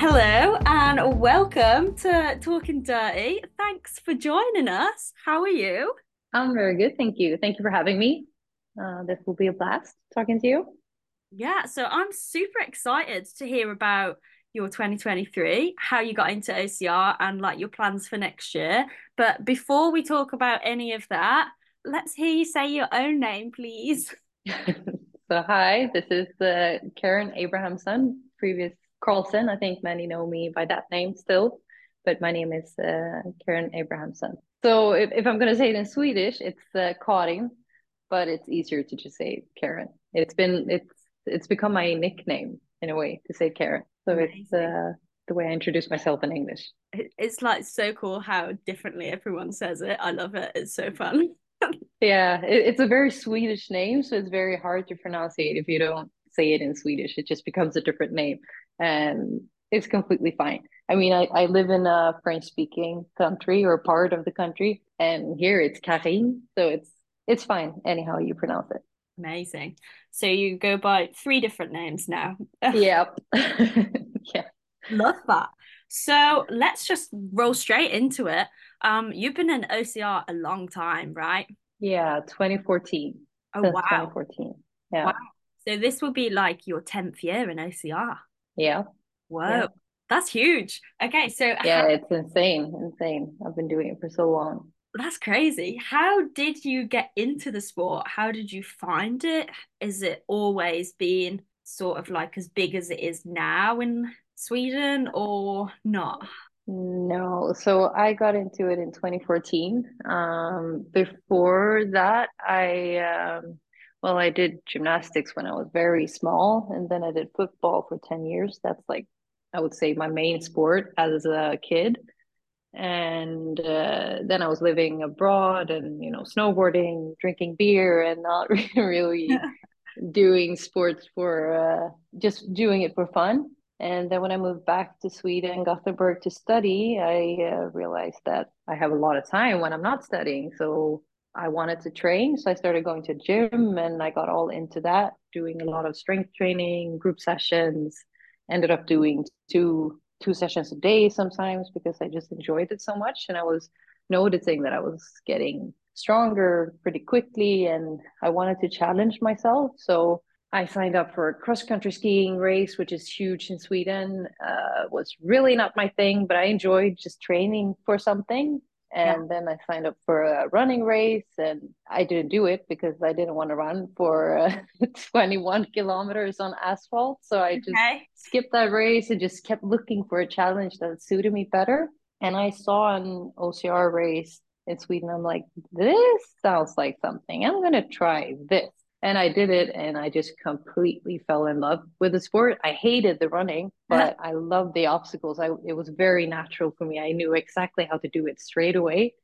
Hello and welcome to Talking Dirty. Thanks for joining us. How are you? I'm very good, thank you. Thank you for having me. Uh, this will be a blast talking to you. Yeah, so I'm super excited to hear about your 2023, how you got into OCR and like your plans for next year. But before we talk about any of that, let's hear you say your own name, please. so hi, this is uh, Karen Abrahamsson, previous Carlson. I think many know me by that name still, but my name is uh, Karen Abrahamsson. So if, if I'm going to say it in Swedish, it's uh, Karin, but it's easier to just say Karen. It's been it's it's become my nickname in a way to say Karen. So Amazing. it's uh, the way I introduce myself in English. It's like so cool how differently everyone says it. I love it. It's so fun. yeah, it, it's a very Swedish name, so it's very hard to pronounce it if you don't say it in Swedish. It just becomes a different name and it's completely fine. I mean, I, I live in a French speaking country or part of the country, and here it's Karine, so it's it's fine anyhow you pronounce it. Amazing. So you go by three different names now. yep. yeah. Love that. So let's just roll straight into it. Um, you've been in OCR a long time, right? Yeah, 2014. Oh wow. 2014. Yeah. Wow. So this will be like your 10th year in OCR. Yeah. Whoa. Yeah. That's huge. Okay, so yeah, how... it's insane, insane. I've been doing it for so long. That's crazy. How did you get into the sport? How did you find it? Is it always been sort of like as big as it is now in Sweden or not? No, so I got into it in 2014. Um, before that, I um, well, I did gymnastics when I was very small, and then I did football for 10 years. That's like, I would say, my main sport as a kid. And uh, then I was living abroad and, you know, snowboarding, drinking beer, and not really doing sports for uh, just doing it for fun. And then when I moved back to Sweden, Gothenburg to study, I uh, realized that I have a lot of time when I'm not studying. So I wanted to train. So I started going to gym and I got all into that, doing a lot of strength training, group sessions, ended up doing two two sessions a day sometimes because I just enjoyed it so much. And I was noticing that I was getting stronger pretty quickly and I wanted to challenge myself. So I signed up for a cross country skiing race, which is huge in Sweden. Uh, was really not my thing, but I enjoyed just training for something and yeah. then I signed up for a running race, and I didn't do it because I didn't want to run for uh, 21 kilometers on asphalt. So I just okay. skipped that race and just kept looking for a challenge that suited me better. And I saw an OCR race in Sweden. I'm like, this sounds like something. I'm gonna try this and I did it and I just completely fell in love with the sport. I hated the running, but I loved the obstacles. I it was very natural for me. I knew exactly how to do it straight away.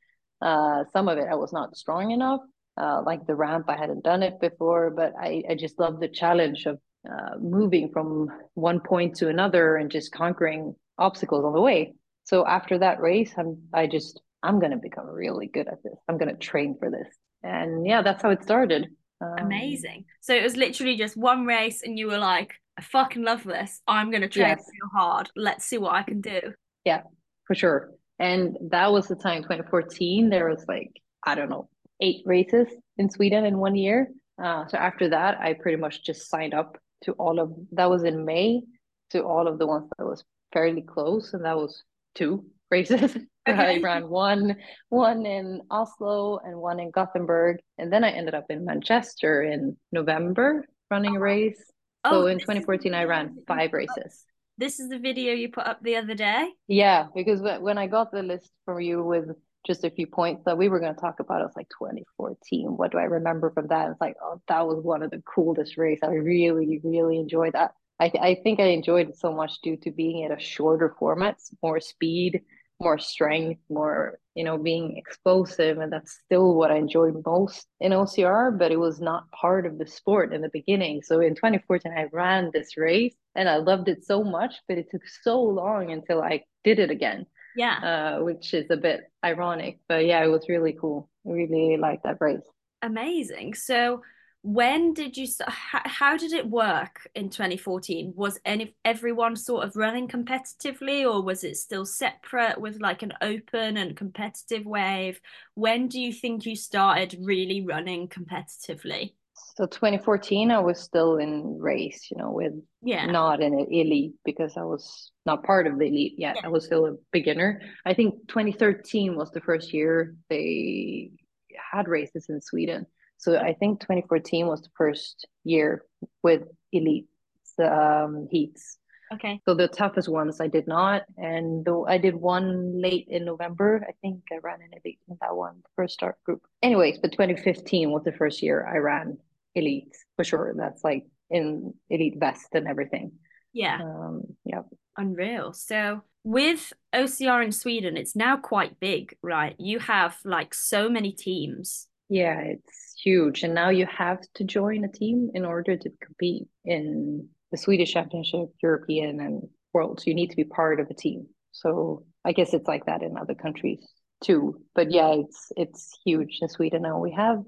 Uh, some of it I was not strong enough, uh, like the ramp. I hadn't done it before, but I, I just loved the challenge of uh, moving from one point to another and just conquering obstacles on the way. So after that race, I'm I just I'm gonna become really good at this. I'm gonna train for this, and yeah, that's how it started. Um, Amazing. So it was literally just one race, and you were like, I fucking love this. I'm going to train yes. real hard. Let's see what I can do. Yeah, for sure. And that was the time 2014. There was like, I don't know, eight races in Sweden in one year. Uh, so after that, I pretty much just signed up to all of that was in May to all of the ones that was fairly close, and that was two races. Okay. I ran one one in Oslo and one in Gothenburg, and then I ended up in Manchester in November running a oh. race. So oh, in 2014, I ran five races. This is the video you put up the other day. Yeah, because when I got the list from you with just a few points that we were going to talk about, it was like 2014. What do I remember from that? It's like, oh, that was one of the coolest races. I really, really enjoyed that. I, I think I enjoyed it so much due to being at a shorter format, more speed, more strength, more, you know, being explosive. And that's still what I enjoyed most in OCR, but it was not part of the sport in the beginning. So in 2014, I ran this race and I loved it so much, but it took so long until I did it again. Yeah. Uh, which is a bit ironic. But yeah, it was really cool. I really liked that race. Amazing. So when did you how, how did it work in 2014 was any everyone sort of running competitively or was it still separate with like an open and competitive wave? When do you think you started really running competitively? So 2014 i was still in race you know with yeah. not in an elite because i was not part of the elite yet. Yeah. i was still a beginner. I think 2013 was the first year they had races in sweden so I think 2014 was the first year with elite um, heats. Okay. So the toughest ones I did not, and though I did one late in November, I think I ran an elite in that one first start group. Anyways, but 2015 was the first year I ran elite for sure. That's like in elite vest and everything. Yeah. Um, yeah. Unreal. So with OCR in Sweden, it's now quite big, right? You have like so many teams. Yeah, it's huge. And now you have to join a team in order to compete in the Swedish Championship, European, and World. So you need to be part of a team. So I guess it's like that in other countries too. But yeah, it's it's huge in Sweden now. We have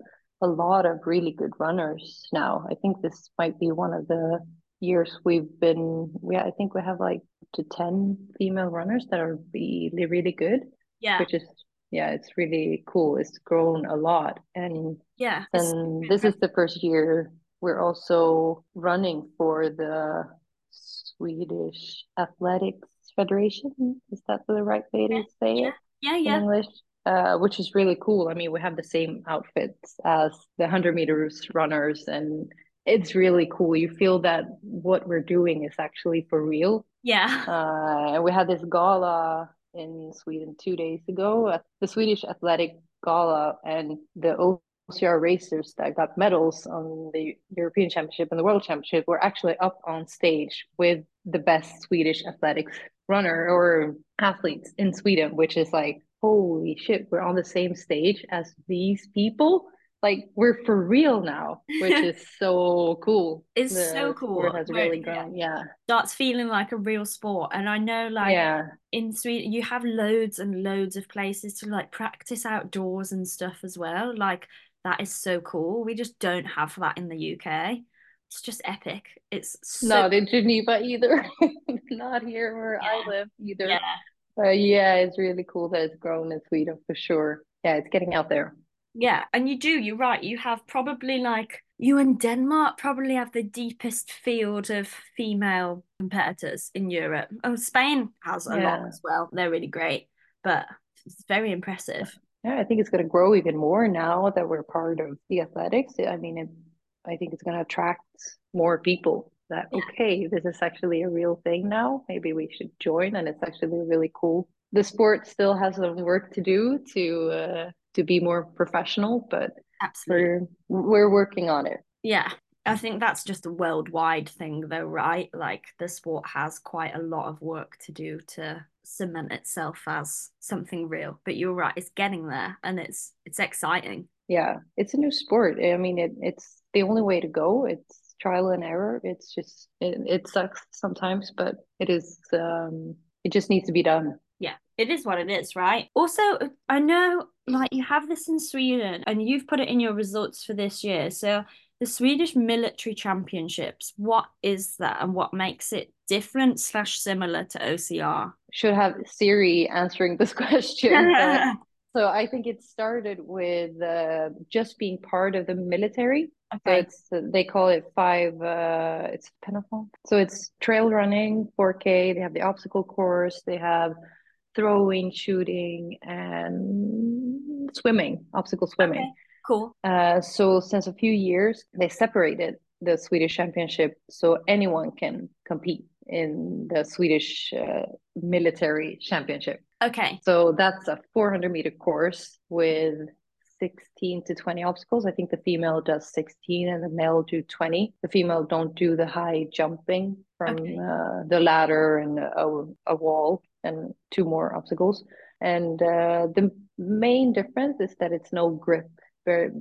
a lot of really good runners now. I think this might be one of the years we've been we I think we have like to 10 female runners that are really really good. Yeah. Which is yeah, it's really cool. It's grown a lot. And yeah. And this is the first year we're also running for the Swedish Athletics Federation. Is that the right way to say yeah. it? Yeah, yeah. English. Uh, which is really cool. I mean, we have the same outfits as the 100 meters runners, and it's really cool. You feel that what we're doing is actually for real. Yeah. Uh, and we had this gala in Sweden two days ago at the Swedish Athletic Gala, and the OCR racers that got medals on the European Championship and the World Championship were actually up on stage with the best Swedish athletics runner or athletes in Sweden, which is like, holy shit, we're on the same stage as these people like we're for real now, which is so cool. It's the so cool. has really grown. Yeah. Starts feeling like a real sport. And I know like yeah. in Sweden you have loads and loads of places to like practice outdoors and stuff as well. Like that is so cool. We just don't have that in the UK. It's just epic. It's so not in Geneva either. not here where yeah. I live either. Yeah. Uh, yeah, it's really cool that it's grown in Sweden for sure. Yeah, it's getting out there. Yeah, and you do, you're right. You have probably like you and Denmark probably have the deepest field of female competitors in Europe. Oh, Spain has a yeah. lot as well. They're really great, but it's very impressive. Yeah, I think it's going to grow even more now that we're part of the athletics. I mean, it, I think it's going to attract more people that, yeah. okay, this is actually a real thing now. Maybe we should join, and it's actually really cool. The sport still has some work to do to uh, to be more professional, but absolutely we're we're working on it. Yeah. I think that's just a worldwide thing though, right? Like the sport has quite a lot of work to do to cement itself as something real. But you're right, it's getting there and it's it's exciting. Yeah, it's a new sport. I mean it it's the only way to go. It's trial and error. It's just it, it sucks sometimes, but it is um it just needs to be done yeah, it is what it is, right? Also, I know like you have this in Sweden and you've put it in your results for this year. So the Swedish military championships, what is that and what makes it different slash similar to OCR? Should have Siri answering this question. so I think it started with uh, just being part of the military. Okay. So it's they call it five. Uh, it's pentathlon. So it's trail running, 4K. They have the obstacle course. They have throwing, shooting, and swimming, obstacle swimming. Okay, cool. Uh, so since a few years, they separated the Swedish Championship so anyone can compete in the Swedish uh, military championship. Okay. So that's a 400 meter course with 16 to 20 obstacles. I think the female does 16 and the male do 20. The female don't do the high jumping from okay. uh, the ladder and a, a wall and two more obstacles. And uh, the main difference is that it's no grip,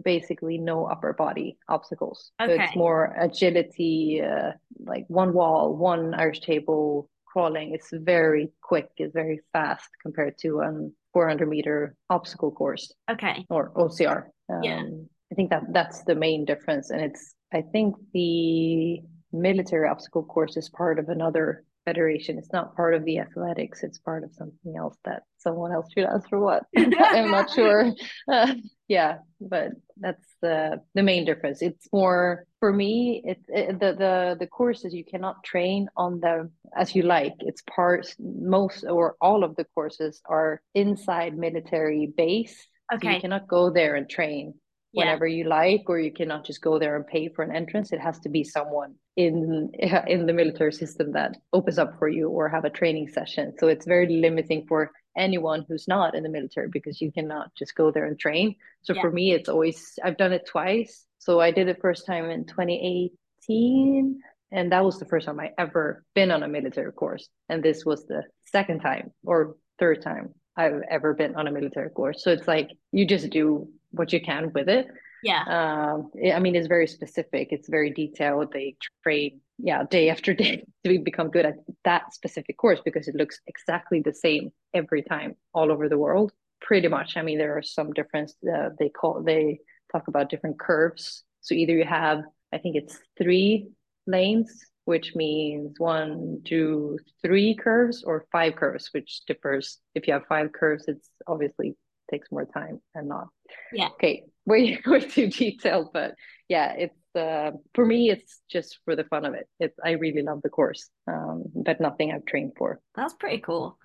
basically no upper body obstacles. Okay. So it's more agility, uh, like one wall, one Irish table crawling. It's very quick, it's very fast compared to a 400 meter obstacle course. Okay. Or OCR. Um, yeah I think that that's the main difference. And it's, I think the military obstacle course is part of another federation. It's not part of the athletics. It's part of something else that someone else should answer what. I'm not sure. Uh, yeah, but that's the the main difference. It's more for me. It's it, the the the courses you cannot train on them as you like. It's part most or all of the courses are inside military base. Okay. So you cannot go there and train whenever yeah. you like or you cannot just go there and pay for an entrance it has to be someone in in the military system that opens up for you or have a training session so it's very limiting for anyone who's not in the military because you cannot just go there and train so yeah. for me it's always i've done it twice so i did it first time in 2018 and that was the first time i ever been on a military course and this was the second time or third time I've ever been on a military course. So it's like you just do what you can with it. Yeah. Um, I mean, it's very specific. It's very detailed. They train, yeah, day after day to become good at that specific course because it looks exactly the same every time all over the world. Pretty much. I mean, there are some difference. Uh, they call they talk about different curves. So either you have, I think it's three lanes, which means one, two, three curves, or five curves, which differs. If you have five curves, it's obviously takes more time and not. Yeah. Okay, way way too detailed, but yeah, it's uh, for me. It's just for the fun of it. It's I really love the course, um, but nothing I've trained for. That's pretty cool.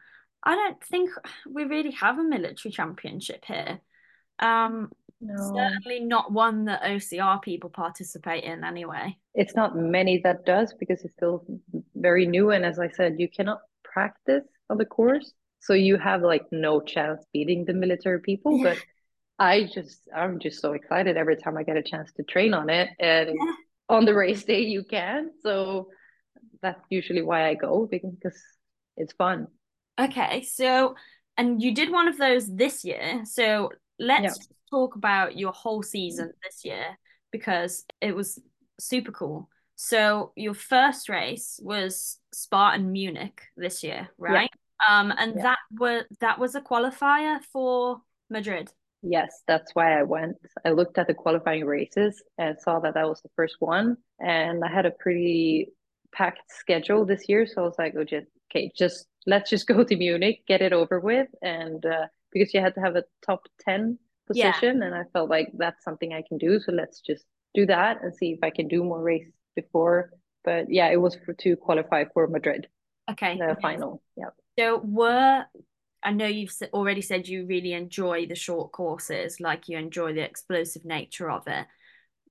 I don't think we really have a military championship here. Um, no. Certainly not one that OCR people participate in anyway. It's not many that does because it's still very new. And as I said, you cannot practice on the course so you have like no chance beating the military people yeah. but i just i'm just so excited every time i get a chance to train on it and yeah. on the race day you can so that's usually why i go because it's fun okay so and you did one of those this year so let's yeah. talk about your whole season mm-hmm. this year because it was super cool so your first race was Spartan Munich this year, right? Um, and yeah. that was that was a qualifier for Madrid. Yes, that's why I went. I looked at the qualifying races and saw that that was the first one, and I had a pretty packed schedule this year, so I was like, "Oh, just okay, just let's just go to Munich, get it over with," and uh, because you had to have a top ten position, yeah. and I felt like that's something I can do, so let's just do that and see if I can do more race before. But yeah, it was for to qualify for Madrid. Okay. The final. Yeah. So were I know you've already said you really enjoy the short courses, like you enjoy the explosive nature of it.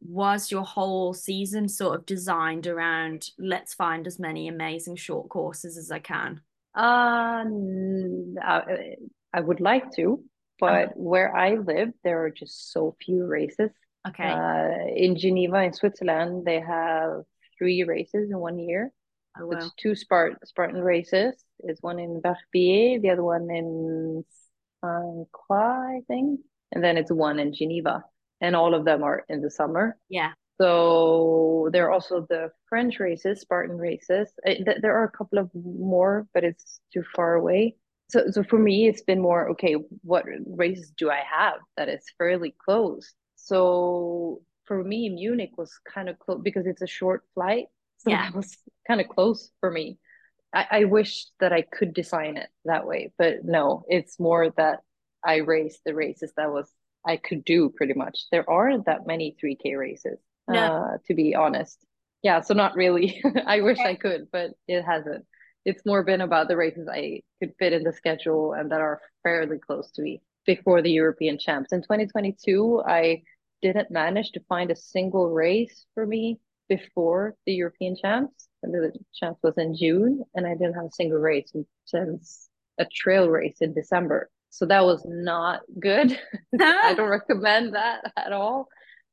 Was your whole season sort of designed around let's find as many amazing short courses as I can? Uh, I, I would like to, but where I live, there are just so few races. Okay. Uh, in Geneva, in Switzerland, they have three races in one year. Oh, wow. It's two Spart- Spartan races. It's one in Verbier, the other one in Saint Croix, I think. And then it's one in Geneva. And all of them are in the summer. Yeah. So there are also the French races, Spartan races. Eh, there are a couple of more, but it's too far away. So, so for me, it's been more okay. What races do I have that is fairly close? So for me, Munich was kind of close because it's a short flight. So yeah. that was kind of close for me. I, I wish that I could design it that way, but no, it's more that I race the races that was I could do pretty much. There aren't that many 3K races, no. uh, to be honest. Yeah, so not really. I wish okay. I could, but it hasn't. It's more been about the races I could fit in the schedule and that are fairly close to me before the European champs. In 2022, I didn't manage to find a single race for me before the European champs. And the champs was in June, and I didn't have a single race since a trail race in December. So that was not good. I don't recommend that at all.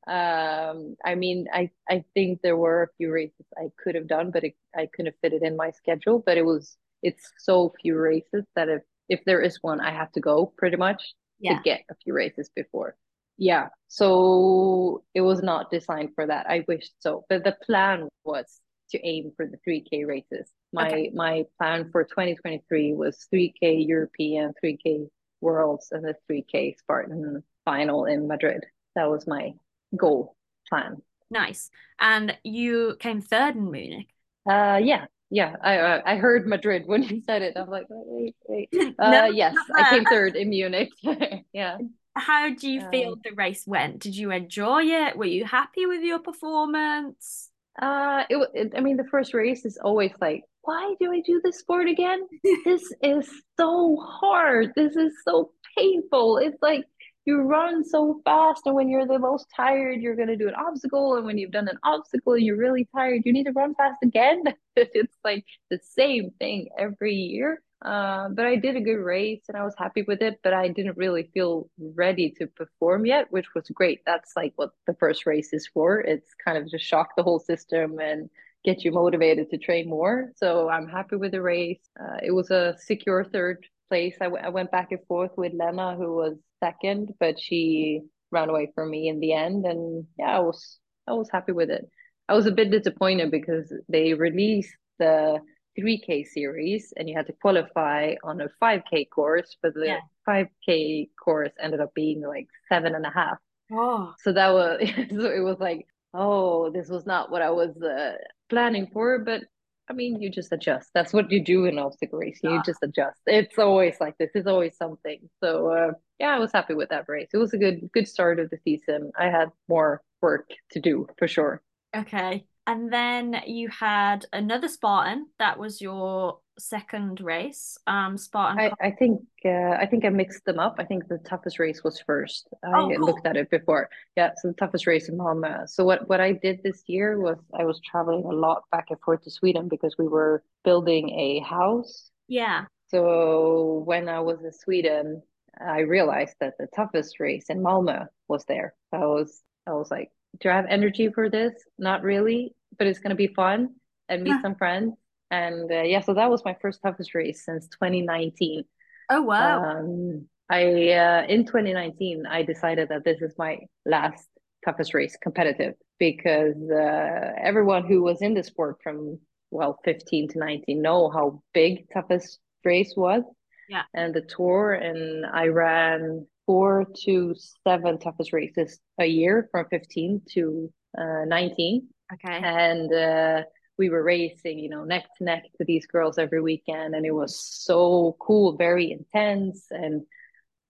Um, I mean, I I think there were a few races I could have done, but it, I couldn't fit it in my schedule. But it was it's so few races that if if there is one, I have to go pretty much yeah. to get a few races before yeah so it was not designed for that i wished so but the plan was to aim for the 3k races my okay. my plan for 2023 was 3k european 3k worlds and the 3k spartan final in madrid that was my goal plan. Nice. And you came third in Munich. Uh, yeah, yeah. I uh, I heard Madrid when you said it. I'm like, wait, wait. Uh, no, yes, I came third in Munich. yeah. How do you feel um, the race went? Did you enjoy it? Were you happy with your performance? Uh, it, it I mean, the first race is always like, why do I do this sport again? this is so hard. This is so painful. It's like you run so fast and when you're the most tired you're going to do an obstacle and when you've done an obstacle and you're really tired you need to run fast again it's like the same thing every year uh, but I did a good race and I was happy with it, but I didn't really feel ready to perform yet, which was great. That's like what the first race is for. It's kind of just shock the whole system and get you motivated to train more. So I'm happy with the race. Uh, it was a secure third place. I, w- I went back and forth with Lena, who was second, but she ran away from me in the end. And yeah, I was I was happy with it. I was a bit disappointed because they released the 3K series and you had to qualify on a 5K course, but the yeah. 5K course ended up being like seven and a half. Oh. So that was so it was like, oh, this was not what I was uh, planning for, but I mean, you just adjust. That's what you do in obstacle racing. You just adjust. It's always like this. It's always something. So uh, yeah, I was happy with that race. It was a good good start of the season. I had more work to do for sure. Okay, and then you had another Spartan. That was your second race. Um, Spartan. I, I think uh, I think I mixed them up. I think the toughest race was first. I oh, cool. looked at it before. Yeah, so the toughest race in Malmö. So what what I did this year was I was traveling a lot back and forth to Sweden because we were building a house. Yeah. So when I was in Sweden, I realized that the toughest race in Malmö was there. So I was I was like, do I have energy for this? Not really, but it's gonna be fun and meet some friends. And uh, yeah, so that was my first toughest race since 2019. Oh wow! Um, I uh, in 2019 I decided that this is my last toughest race competitive because uh, everyone who was in the sport from well 15 to 19 know how big toughest race was. Yeah. And the tour and I ran four to seven toughest races a year from 15 to uh, 19. Okay. And uh, we were racing, you know, neck to neck to these girls every weekend, and it was so cool, very intense. And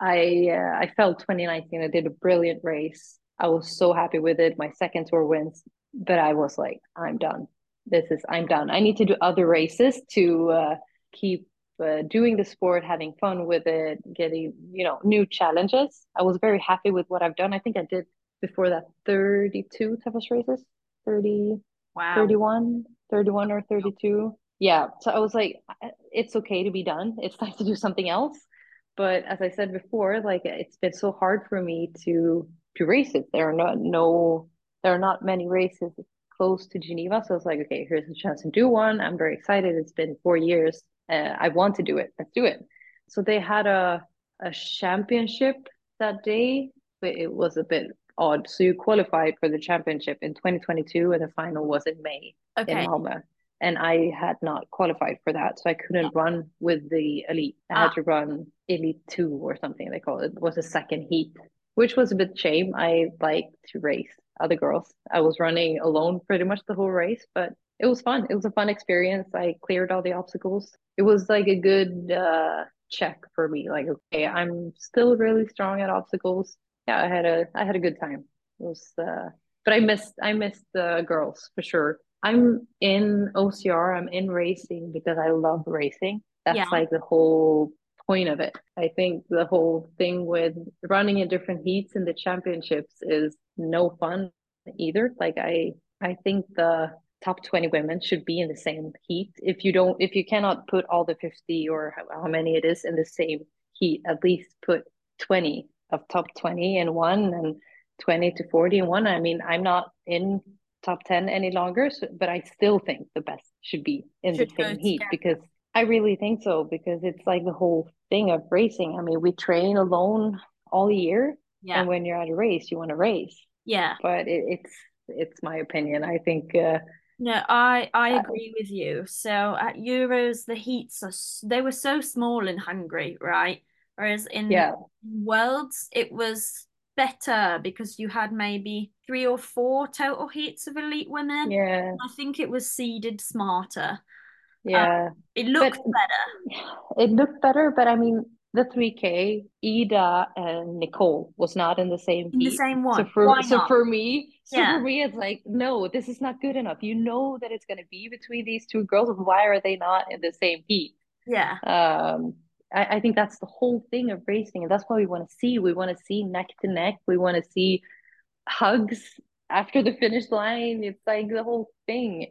I uh, I felt 2019. I did a brilliant race. I was so happy with it. My second tour wins, but I was like, I'm done. This is I'm done. I need to do other races to uh, keep uh, doing the sport, having fun with it, getting you know new challenges. I was very happy with what I've done. I think I did before that 32 toughest races, 30, wow. 31, 31 or 32. Yeah, so I was like, it's okay to be done. It's time to do something else. But as I said before, like it's been so hard for me to to race it. There are not no there are not many races close to Geneva. So I was like, okay, here's a chance to do one. I'm very excited. It's been four years uh, I want to do it. Let's do it. So they had a a championship that day, but it was a bit odd. So you qualified for the championship in 2022, and the final was in May okay. in Malmö. And I had not qualified for that, so I couldn't run with the elite. I ah. had to run elite two or something they call it. It was a second heat, which was a bit shame. I like to race other girls. I was running alone pretty much the whole race, but it was fun. It was a fun experience. I cleared all the obstacles. It was like a good uh, check for me. Like, okay, I'm still really strong at obstacles. Yeah, I had a I had a good time. It was, uh, but I missed I missed the girls for sure. I'm in OCR. I'm in racing because I love racing. That's yeah. like the whole point of it. I think the whole thing with running in different heats in the championships is no fun either. Like I I think the top 20 women should be in the same heat. If you don't if you cannot put all the 50 or how, how many it is in the same heat at least put 20 of top 20 in one and 20 to 40 in one. I mean i'm not in top 10 any longer so, but i still think the best should be in should the same heat because i really think so because it's like the whole thing of racing. I mean we train alone all year yeah. and when you're at a race you want to race. Yeah. But it, it's it's my opinion. I think uh, no, I I uh, agree with you. So at Euros, the heats are they were so small in Hungary, right? Whereas in yeah. Worlds, it was better because you had maybe three or four total heats of elite women. Yeah. I think it was seeded smarter. Yeah. Um, it looked but, better. It looked better, but I mean, the 3K, Ida and Nicole was not in the same in the same one. So for Why so not? for me, so Yeah. for me, it's like no, this is not good enough. You know that it's going to be between these two girls. Why are they not in the same heat? Yeah. Um, I, I think that's the whole thing of racing, and that's what we want to see. We want to see neck to neck. We want to see hugs after the finish line. It's like the whole thing.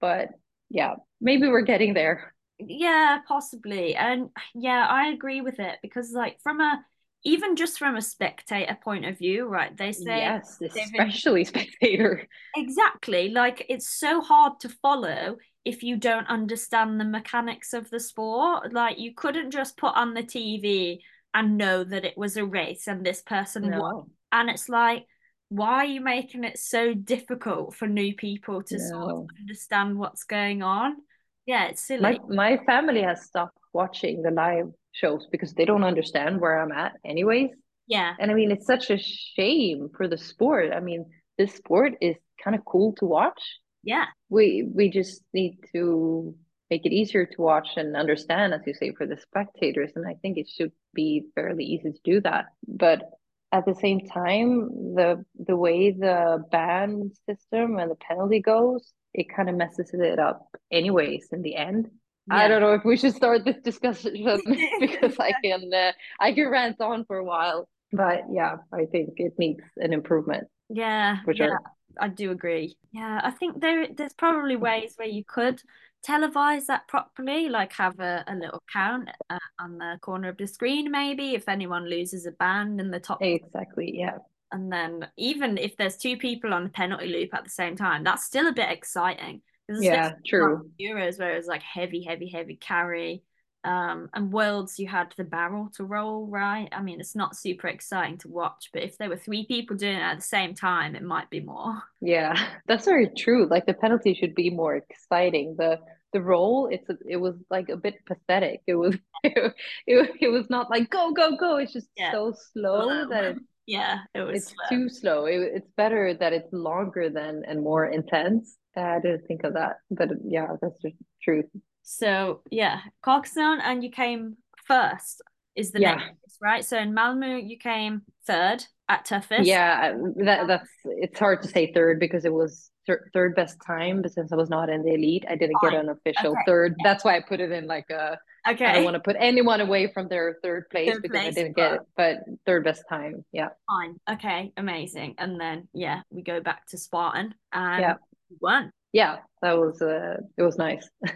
But yeah, maybe we're getting there. Yeah, possibly. And yeah, I agree with it because like from a even just from a spectator point of view, right? They say Yes, especially spectator. exactly like it's so hard to follow if you don't understand the mechanics of the sport. Like you couldn't just put on the TV and know that it was a race and this person won. And it's like, why are you making it so difficult for new people to sort of understand what's going on? Yeah, it's silly. My my family has stopped watching the live shows because they don't understand where I'm at anyways. Yeah. And I mean, it's such a shame for the sport. I mean, this sport is kind of cool to watch. Yeah. We we just need to make it easier to watch and understand, as you say, for the spectators. And I think it should be fairly easy to do that. But at the same time, the the way the band system and the penalty goes, it kind of messes it up anyways in the end. I don't know if we should start this discussion because I can uh, I can rant on for a while. But yeah, I think it needs an improvement Yeah. for Yeah. I do agree. Yeah, I think there there's probably ways where you could televise that properly, like have a, a little count uh, on the corner of the screen, maybe if anyone loses a band in the top. Exactly. Yeah. And then even if there's two people on the penalty loop at the same time, that's still a bit exciting. Yeah, true. Euros where it was like heavy, heavy, heavy carry. Um, and Worlds you had the barrel to roll, right? I mean, it's not super exciting to watch, but if there were three people doing it at the same time, it might be more. Yeah, that's very true. Like the penalty should be more exciting. The the roll, it's a, it was like a bit pathetic. It was it, it, it was not like go go go. It's just Yeah. so slow that it, Yeah, it was it's slow. too slow. It, it's better that it's longer than and more intense. Uh, I didn't think of that, but yeah, that's the truth. So yeah, Carcassonne and you came first is the Yeah. next right? So in Malmo you came third at toughest. Yeah, that that's it's hard to say third because it was thir third best time, but since I was not in the elite, I didn't get an official Okay. third. That's why I put it in like a I don't want to put anyone away from their third place Third because I didn't get it, but third best time. Yeah. Fine. Okay. Amazing. And then yeah, we go back to Spartan and Yeah. won. Yeah, that was uh it was nice.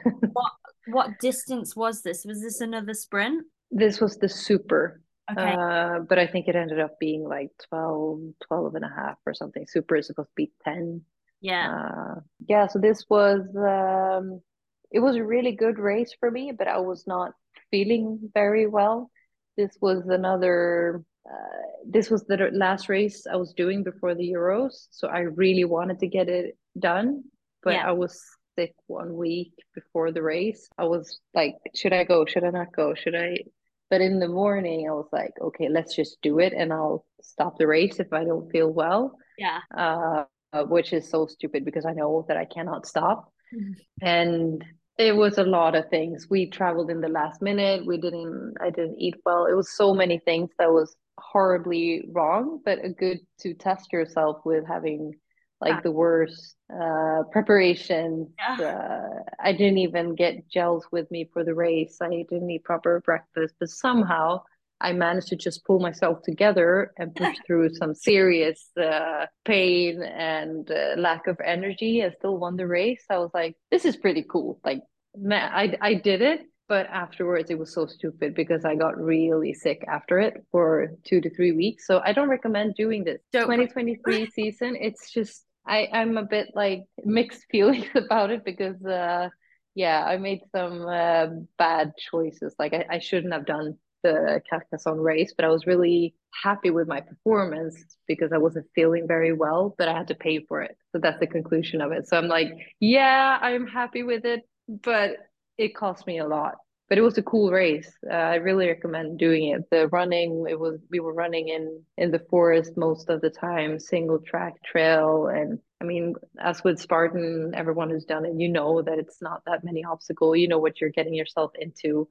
What distance was this? Was this another sprint? This was the super. Okay. Uh, but I think it ended up being like 12, 12 and a half or something. Super is supposed to be 10. yeah. Uh, yeah, so this was um, it was a really good race for me, but I was not feeling very well. This was another uh, this was the last race I was doing before the Euros, so I really wanted to get it done, but Yeah. I was sick one week before the race. I was like, should I go? Should I not go? Should I? But in the morning, I was like, okay, let's just do it, and I'll stop the race if I don't feel well yeah. uh, which is so stupid because I know that I cannot stop. Mhm. And it was a lot of things. We traveled in the last minute. We didn't. I didn't eat well. It was so many things that was horribly wrong, but a good to test yourself with having like the worst uh, preparations. Yeah. Uh, I didn't even get gels with me for the race. I didn't eat proper breakfast, but somehow I managed to just pull myself together and push through some serious uh, pain and uh, lack of energy and still won the race. I was like, this is pretty cool. Like, man, I, I did it. But afterwards, it was so stupid because I got really sick after it for two to three weeks. So I don't recommend doing this. Don't- 2023 season, it's just, I, I'm a bit like mixed feelings about it because, uh, yeah, I made some uh, bad choices. Like, I, I shouldn't have done the Carcassonne race, but I was really happy with my performance because I wasn't feeling very well, but I had to pay for it. So that's the conclusion of it. So I'm like, yeah, I'm happy with it, but it cost me a lot. but it was a cool race. Uh, I really recommend doing it. The running, it was we were running in in the forest most of the time, single track trail, and I mean, as with Spartan, everyone who's done it, you know that it's not that many obstacles. You know what you're getting yourself into,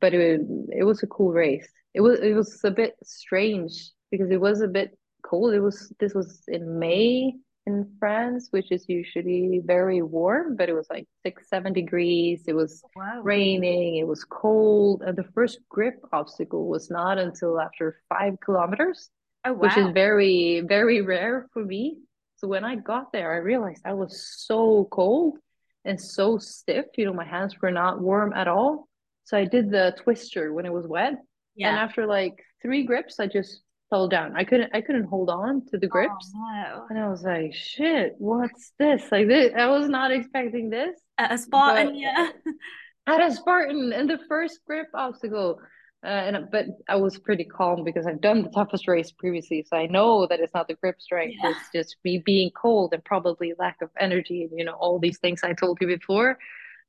but it it was a cool race. It was it was a bit strange because it was a bit cold. It was this was in May in France, which is usually very warm, but it was like six, seven degrees. It was oh, wow. raining, it was cold. And the first grip obstacle was not until after five kilometers, oh, wow. which is very, very rare for me. So when I got there, I realized I was so cold and so stiff. You know, my hands were not warm at all. So I did the twister when it was wet. Yeah. And after like three grips, I just fell down. I couldn't I couldn't hold on to the oh, grips. Oh, no. And I was like, shit, what's this? Like this I was not expecting this. At a Spartan, yeah. At a Spartan and the first grip obstacle. Uh, and but I was pretty calm because I've done the toughest race previously, so I know that it's not the grip strength; yeah. it's just me being cold and probably lack of energy, and you know all these things I told you before.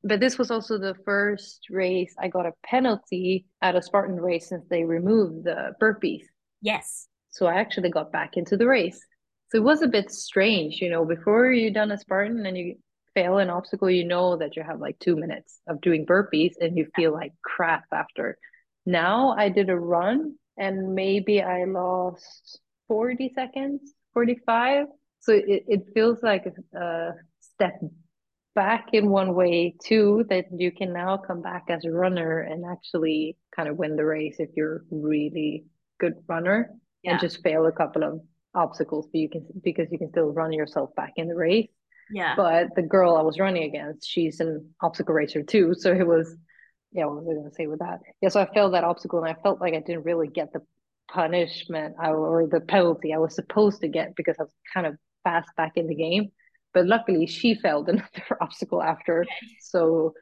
But this was also the first race I got a penalty at a Spartan race since they removed the burpees. Yes. So I actually got back into the race. So it was a bit strange, you know, before you done a Spartan and you fail an obstacle, you know that you have like two minutes of doing burpees and you feel like crap after. Now I did a run and maybe I lost 40 seconds, 45. So it, it feels like a step back in one way too, that you can now come back as a runner and actually kind of win the race if you're really good runner yeah. and just fail a couple of obstacles but you can because you can still run yourself back in the race. Yeah. But the girl i was running against she's an obstacle racer too so it was yeah what was i going to say with that? Yeah so i failed that obstacle and i felt like i didn't really get the punishment uh, or the penalty i was supposed to get because i was kind of fast back in the game but luckily she failed another obstacle after so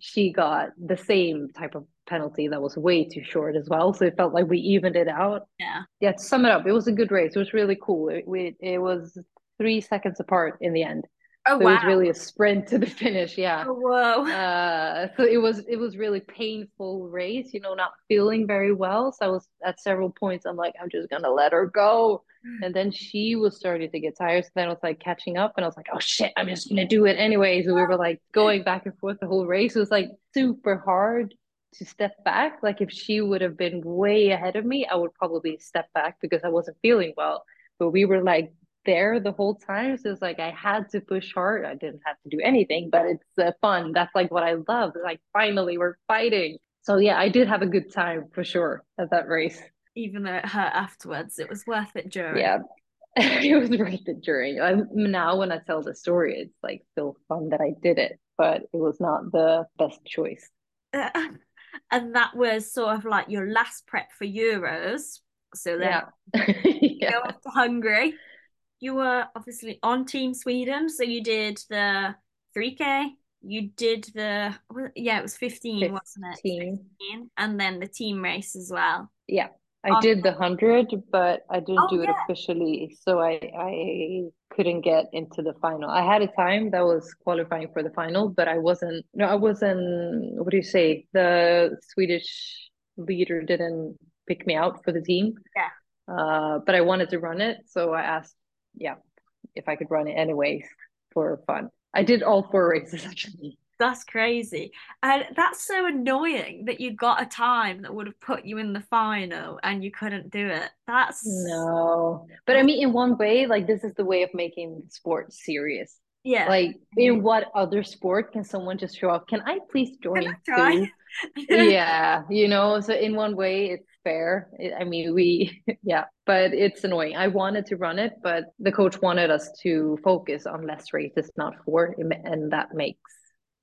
she got the same type of penalty that was way too short as well. So it felt like we evened it out. Yeah. Yeah. To sum it up, it was a good race. It was really cool. It, we, it was three seconds apart in the end. Oh so wow! It was really a sprint to the finish. Yeah. Oh, whoa. Uh, so it was it was really painful race. You know, not feeling very well. So I was at several points. I'm like, I'm just gonna let her go. Mm. And then she was starting to get tired. So then I was like catching up, and I was like, oh shit, I'm just gonna do it anyway. So we were like going back and forth the whole race. It was like super hard to step back. Like if she would have been way ahead of me, I would probably step back because I wasn't feeling well. But we were like there the whole time. So it's like I had to push hard. I didn't have to do anything, but it's uh, fun. That's like what I love. Like finally we're fighting. So yeah, I did have a good time for sure at that race. Even though it hurt afterwards, it was worth it during. Yeah. it was worth it during. I'm, now when I tell the story, it's like still fun that I did it, but it was not the best choice. and that was sort of like your last prep for Euros. So then yeah. yeah. go off to Hungary. You were obviously on Team Sweden, so you did the 3K. You did the yeah, it was 15, 15. wasn't it? 15. And then the team race as well. Yeah. I um, did the hundred, but I didn't oh, do it yeah. officially, so I I couldn't get into the final. I had a time that was qualifying for the final, but I wasn't. No, I wasn't. What do you say? The Swedish leader didn't pick me out for the team. Yeah. Uh, but I wanted to run it, so I asked, yeah, if I could run it anyways for fun. I did all four races actually. That's crazy. And that's so annoying that you got a time that would have put you in the final and you couldn't do it. That's no. But I mean in one way, like this is the way of making sport serious. Yeah. Like in what other sport can someone just show up? Can I please join too? yeah, you know, so in one way it's fair. I mean, we yeah, but it's annoying. I wanted to run it, but the coach wanted us to focus on less races, not four, and that makes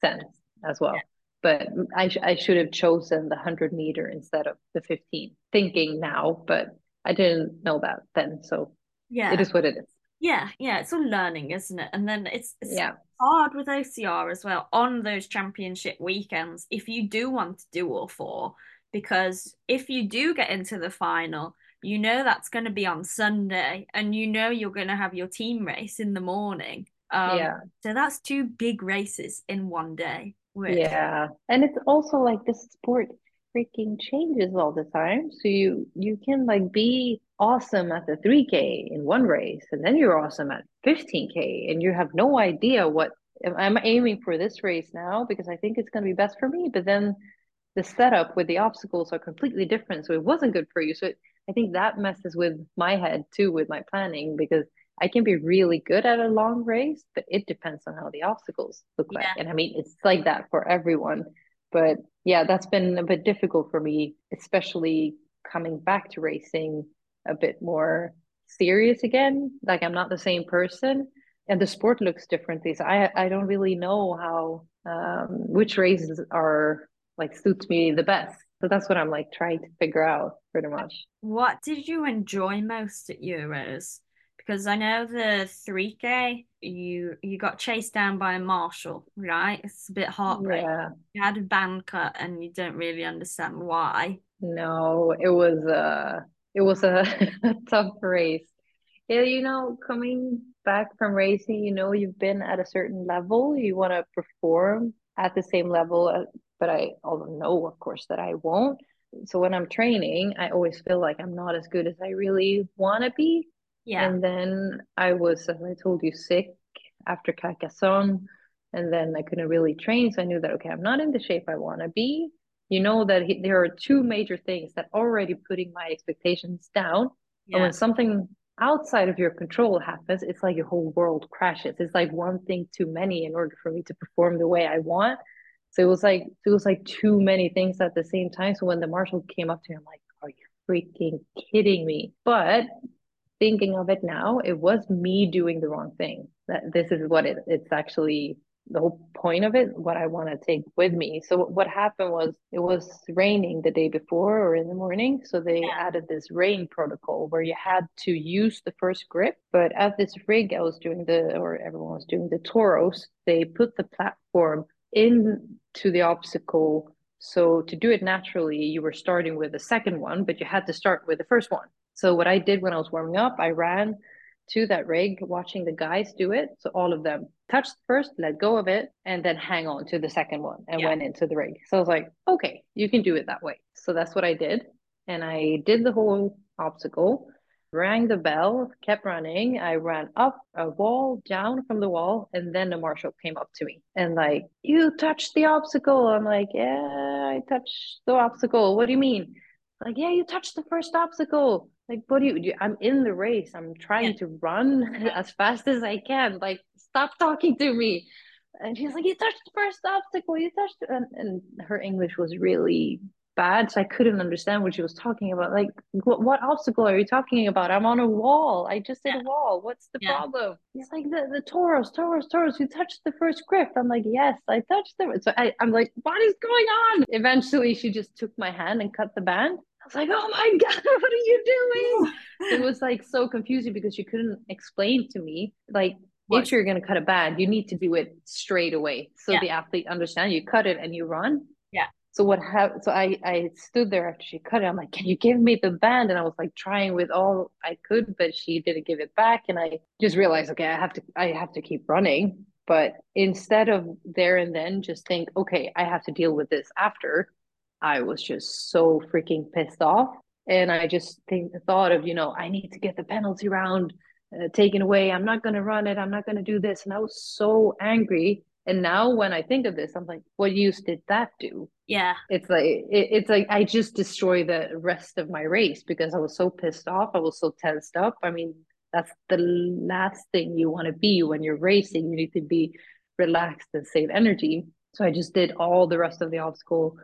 sense as well. Yeah. But I, sh- I should have chosen the 100 meter instead of the 15, thinking now, but I didn't know that then. So yeah, it is what it is. Yeah, yeah, it's all learning, isn't it? And then it's, it's yeah. hard with OCR as well on those championship weekends if you do want to do all four, because if you do get into the final, you know that's going to be on Sunday, and you know you're going to have your team race in the morning. Um, yeah. So that's two big races in one day. which Yeah. And it's also like the sport freaking changes all the time. So you you can like be awesome at the 3K in one race and then you're awesome at 15K and you have no idea what I'm aiming for this race now because I think it's going to be best for me, but then the setup with the obstacles are completely different. So it wasn't good for you. So it, I think that messes with my head too with my planning because I can be really good at a long race, but it depends on how the obstacles look yeah like. And I mean, it's like that for everyone. But yeah, that's been a bit difficult for me, especially coming back to racing a bit more serious again. Like I'm not the same person and the sport looks differently. So I I don't really know how um which races are like suits me the best. So that's what I'm like trying to figure out pretty much. what did you enjoy most at Euros because I know the 3K you you got chased down by a marshal right it's a bit heartbreaking Yeah. you had a band cut and you don't really understand why No, it was uh it was a, a tough race. Yeah, you know, coming back from racing, you know, you've been at a certain level, you want to perform at the same level, uh, but I also know, of course, that I won't. So when I'm training, I always feel like I'm not as good as I really want to be. yeah And then I was, as I told you, sick after Carcassonne, and then I couldn't really train. So I knew that, okay, I'm not in the shape I want to be. You know that he, there are two major things that already putting my expectations down. Yeah. And when something outside of your control happens, it's like your whole world crashes. It's like one thing too many in order for me to perform the way I want. So it was like it was like too many things at the same time. So when the marshal came up to me, I'm like, are you freaking kidding me? But thinking of it now, it was me doing the wrong thing. That this is what it, it's actually the whole point of it, what I want to take with me. So what happened was it was raining the day before or in the morning. So they added this rain protocol where you had to use the first grip. But at this rig I was doing the or everyone was doing the toros, they put the platform into the obstacle. So to do it naturally, you were starting with the second one, but you had to start with the first one. So what I did when I was warming up, I ran to that rig, watching the guys do it. So all of them touched first, let go of it, and then hang on to the second one and yeah went into the rig. So I was like, okay, you can do it that way. So that's what I did. And I did the whole obstacle, rang the bell, kept running. I ran up a wall, down from the wall, and then the marshal came up to me and like, you touched the obstacle. I'm like, yeah, I touched the obstacle. What do you mean? Like, yeah, you touched the first obstacle. Like, what do you do? I'm in the race. I'm trying yeah to run as fast as I can. Like, stop talking to me. And she's like, you touched the first obstacle. You touched, and, and her English was really bad, so I couldn't understand what she was talking about. Like, what, what obstacle are you talking about? I'm on a wall. I just did yeah a wall. What's the yeah problem? it's like, the, the Taurus, Taurus, Taurus. You touched the first grip. I'm like, yes, I touched them. So I, I'm like, what is going on? Eventually, she just took my hand and cut the band. I was like, oh my God, what are you doing? It was like so confusing because she couldn't explain to me, like, if you're going to cut a band, you need to do it straight away. So yeah the athlete understand you cut it and you run. yeah So what happened? So I I stood there after she cut it. I'm like, can you give me the band? And I was like trying with all I could, but she didn't give it back. And I just realized, okay, I have to I have to keep running. But instead of there and then just think, okay, I have to deal with this after, I was just so freaking pissed off. And I just think the thought of, you know, I need to get the penalty round uh, taken away. I'm not going to run it. I'm not going to do this. And I was so angry. And now when I think of this, I'm like, what use did that do? yeah It's like it, it's like I just destroyed the rest of my race because I was so pissed off. I was so tensed up. I mean, that's the last thing you want to be when you're racing. You need to be relaxed and save energy. So I just did all the rest of the obstacle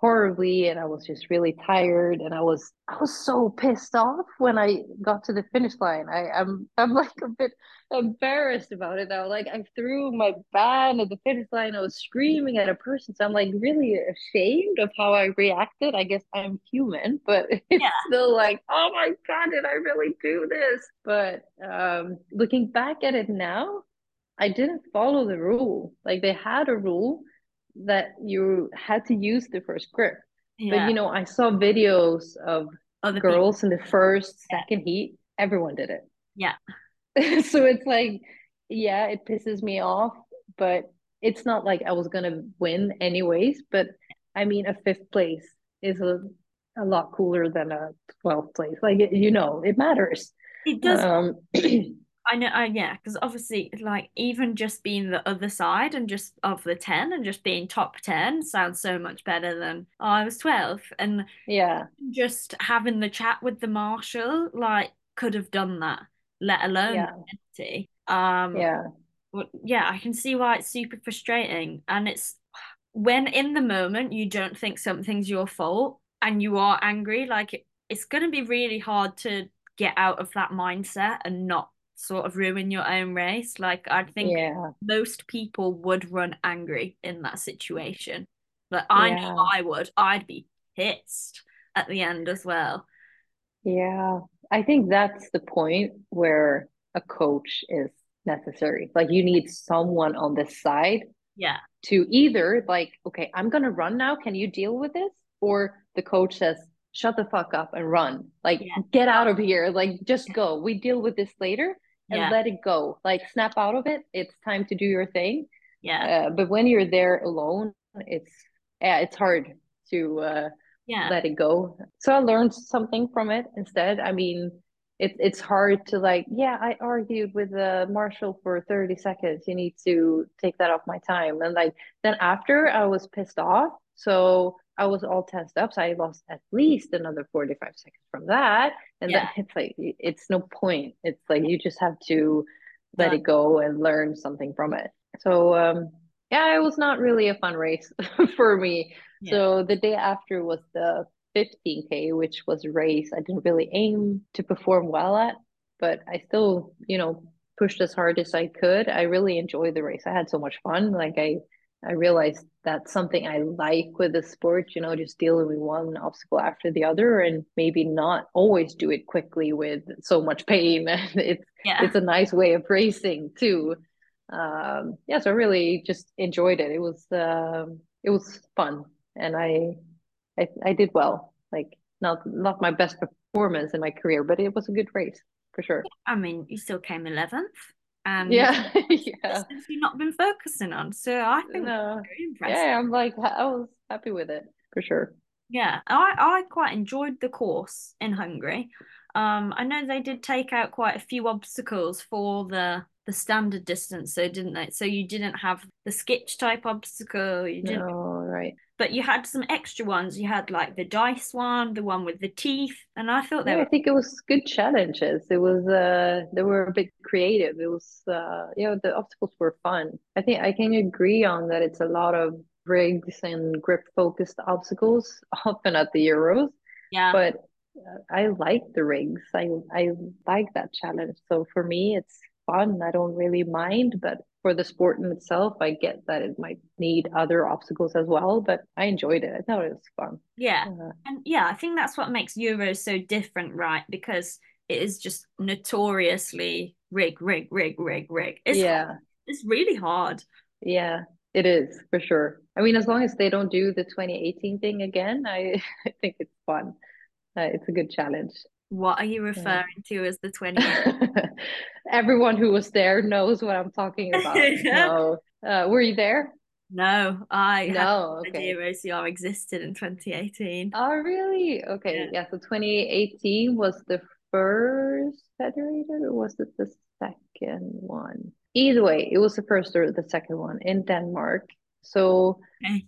horribly and I was just really tired and I was I was so pissed off when I got to the finish line. I am I'm, I'm like a bit embarrassed about it now. Like I threw my band at the finish line. I was screaming at a person. So I'm like really ashamed of how I reacted. I guess I'm human, but it's yeah still like, oh my God, did I really do this? But um looking back at it now, I didn't follow the rule. Like they had a rule that you had to use the first grip. But you know, I saw videos of other people girls in the first, yeah second heat. Everyone did it. yeah so it's like, yeah, it pisses me off, but it's not like I was gonna win anyways, but I mean a fifth place is a a lot cooler than a 12th place. Like you know, it matters. It does. Um, I know, uh, yeah, because obviously, like, even just being the other side and just of the 10 and just being top 10 sounds so much better than, oh, I was 12. And yeah, just having the chat with the marshal, like, could have done that, let alone yeah. empty. Um, yeah. Yeah, I can see why it's super frustrating. And it's when in the moment you don't think something's your fault and you are angry, like, it, it's going to be really hard to get out of that mindset and not sort of ruin your own race. Like I think yeah. most people would run angry in that situation. Like I yeah. know I would. I'd be pissed at the end as well. Yeah. I think that's the point where a coach is necessary. Like you need someone on the side. Yeah. To either like, okay, I'm gonna run now. Can you deal with this? Or the coach says, shut the fuck up and run. Like yeah. get out of here. Like just go. We deal with this later and yeah. let it go. Like snap out of it. It's time to do your thing. Yeah. Uh, but when you're there alone, it's yeah, it's hard to uh, yeah let it go. So I learned something from it instead. I mean, it's it's hard to like yeah i argued with the marshal for 30 seconds you need to take that off my time and like then after i was pissed off so I was all tensed up. So I lost at least another 45 seconds from that. And yeah. then it's like, it's no point. It's like you just have to let yeah. it go and learn something from it. So, um, yeah, it was not really a fun race for me. Yeah. So the day after was the 15K, which was a race I didn't really aim to perform well at, but I still, you know, pushed as hard as I could. I really enjoyed the race. I had so much fun. Like I I realized that's something I like with the sport, you know, just dealing with one obstacle after the other and maybe not always do it quickly with so much pain. And it's yeah. it's a nice way of racing too. Um, yeah, so I really just enjoyed it. It was um, it was fun and I, I I did well. Like not not my best performance in my career, but it was a good race for sure. I mean, you still came 11th and yeah, yeah. you've not been focusing on. So I think no. very impressive. Yeah, I'm like I was happy with it for sure. Yeah, I I quite enjoyed the course in Hungary. Um, I know they did take out quite a few obstacles for the the standard distance, so didn't they? So you didn't have the sketch type obstacle. You didn't. No, right. But you had some extra ones. You had like the dice one, the one with the teeth, and I thought they. Yeah, were... I think it was good challenges. It was uh, they were a bit creative. It was uh, you know, the obstacles were fun. I think I can agree on that. It's a lot of rigs and grip focused obstacles, often at the Euros. Yeah. But I like the rigs. I I like that challenge. So for me, it's fun. I don't really mind, but for the sport in itself, I get that it might need other obstacles as well, but I enjoyed it. I thought it was fun. Yeah. Uh, and yeah, I think that's what makes Euros so different, right? Because it is just notoriously rig, rig, rig, rig, rig. It's yeah. Hard. It's really hard. Yeah, it is for sure. I mean, as long as they don't do the 2018 thing again, I, I think it's fun. Uh, it's a good challenge. What are you referring yeah. to as the 20? Everyone who was there knows what I'm talking about. no. Uh, were you there? No, I no, had okay. idea OCR existed in 2018. Oh, really? Okay, yeah. yeah. So 2018 was the first federated, or was it the second one? Either way, it was the first or the second one in Denmark. So okay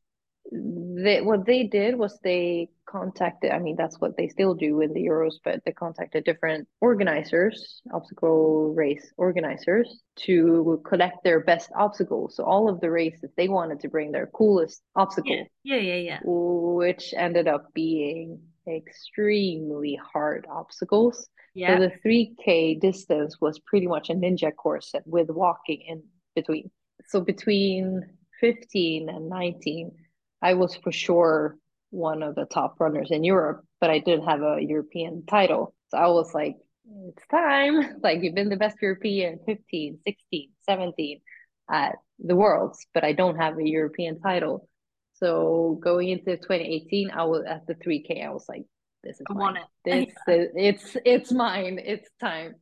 they what they did was they contacted i mean that's what they still do in the euros but they contacted different organizers obstacle race organizers to collect their best obstacles so all of the races they wanted to bring their coolest obstacle yeah. Yeah yeah, yeah. which ended up being extremely hard obstacles. Yeah. so the 3k distance was pretty much a ninja course with walking in between. So between 15 and 19 I was for sure one of the top runners in Europe, but I didn't have a European title. So I was like, it's time. Like, you've been the best European 15, 16, 17 at the Worlds, but I don't have a European title. So going into 2018, I was at the 3K. I was like, this is I mine. It. This is, it's it's mine. It's time.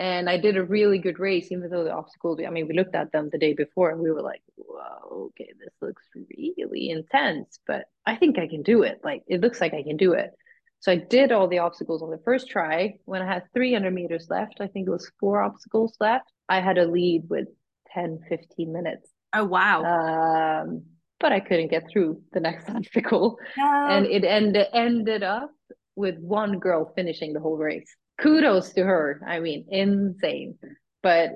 And I did a really good race, even though the obstacles, I mean, we looked at them the day before and we were like, whoa, okay, this looks really intense, but I think I can do it. Like it looks like I can do it. So I did all the obstacles on the first try. When I had 300 meters left, I think it was four obstacles left, I had a lead with 10, 15 minutes. Oh, wow. Um, but I couldn't get through the next obstacle. No. And it ended, ended up with one girl finishing the whole race. Kudos to her. I mean, insane. But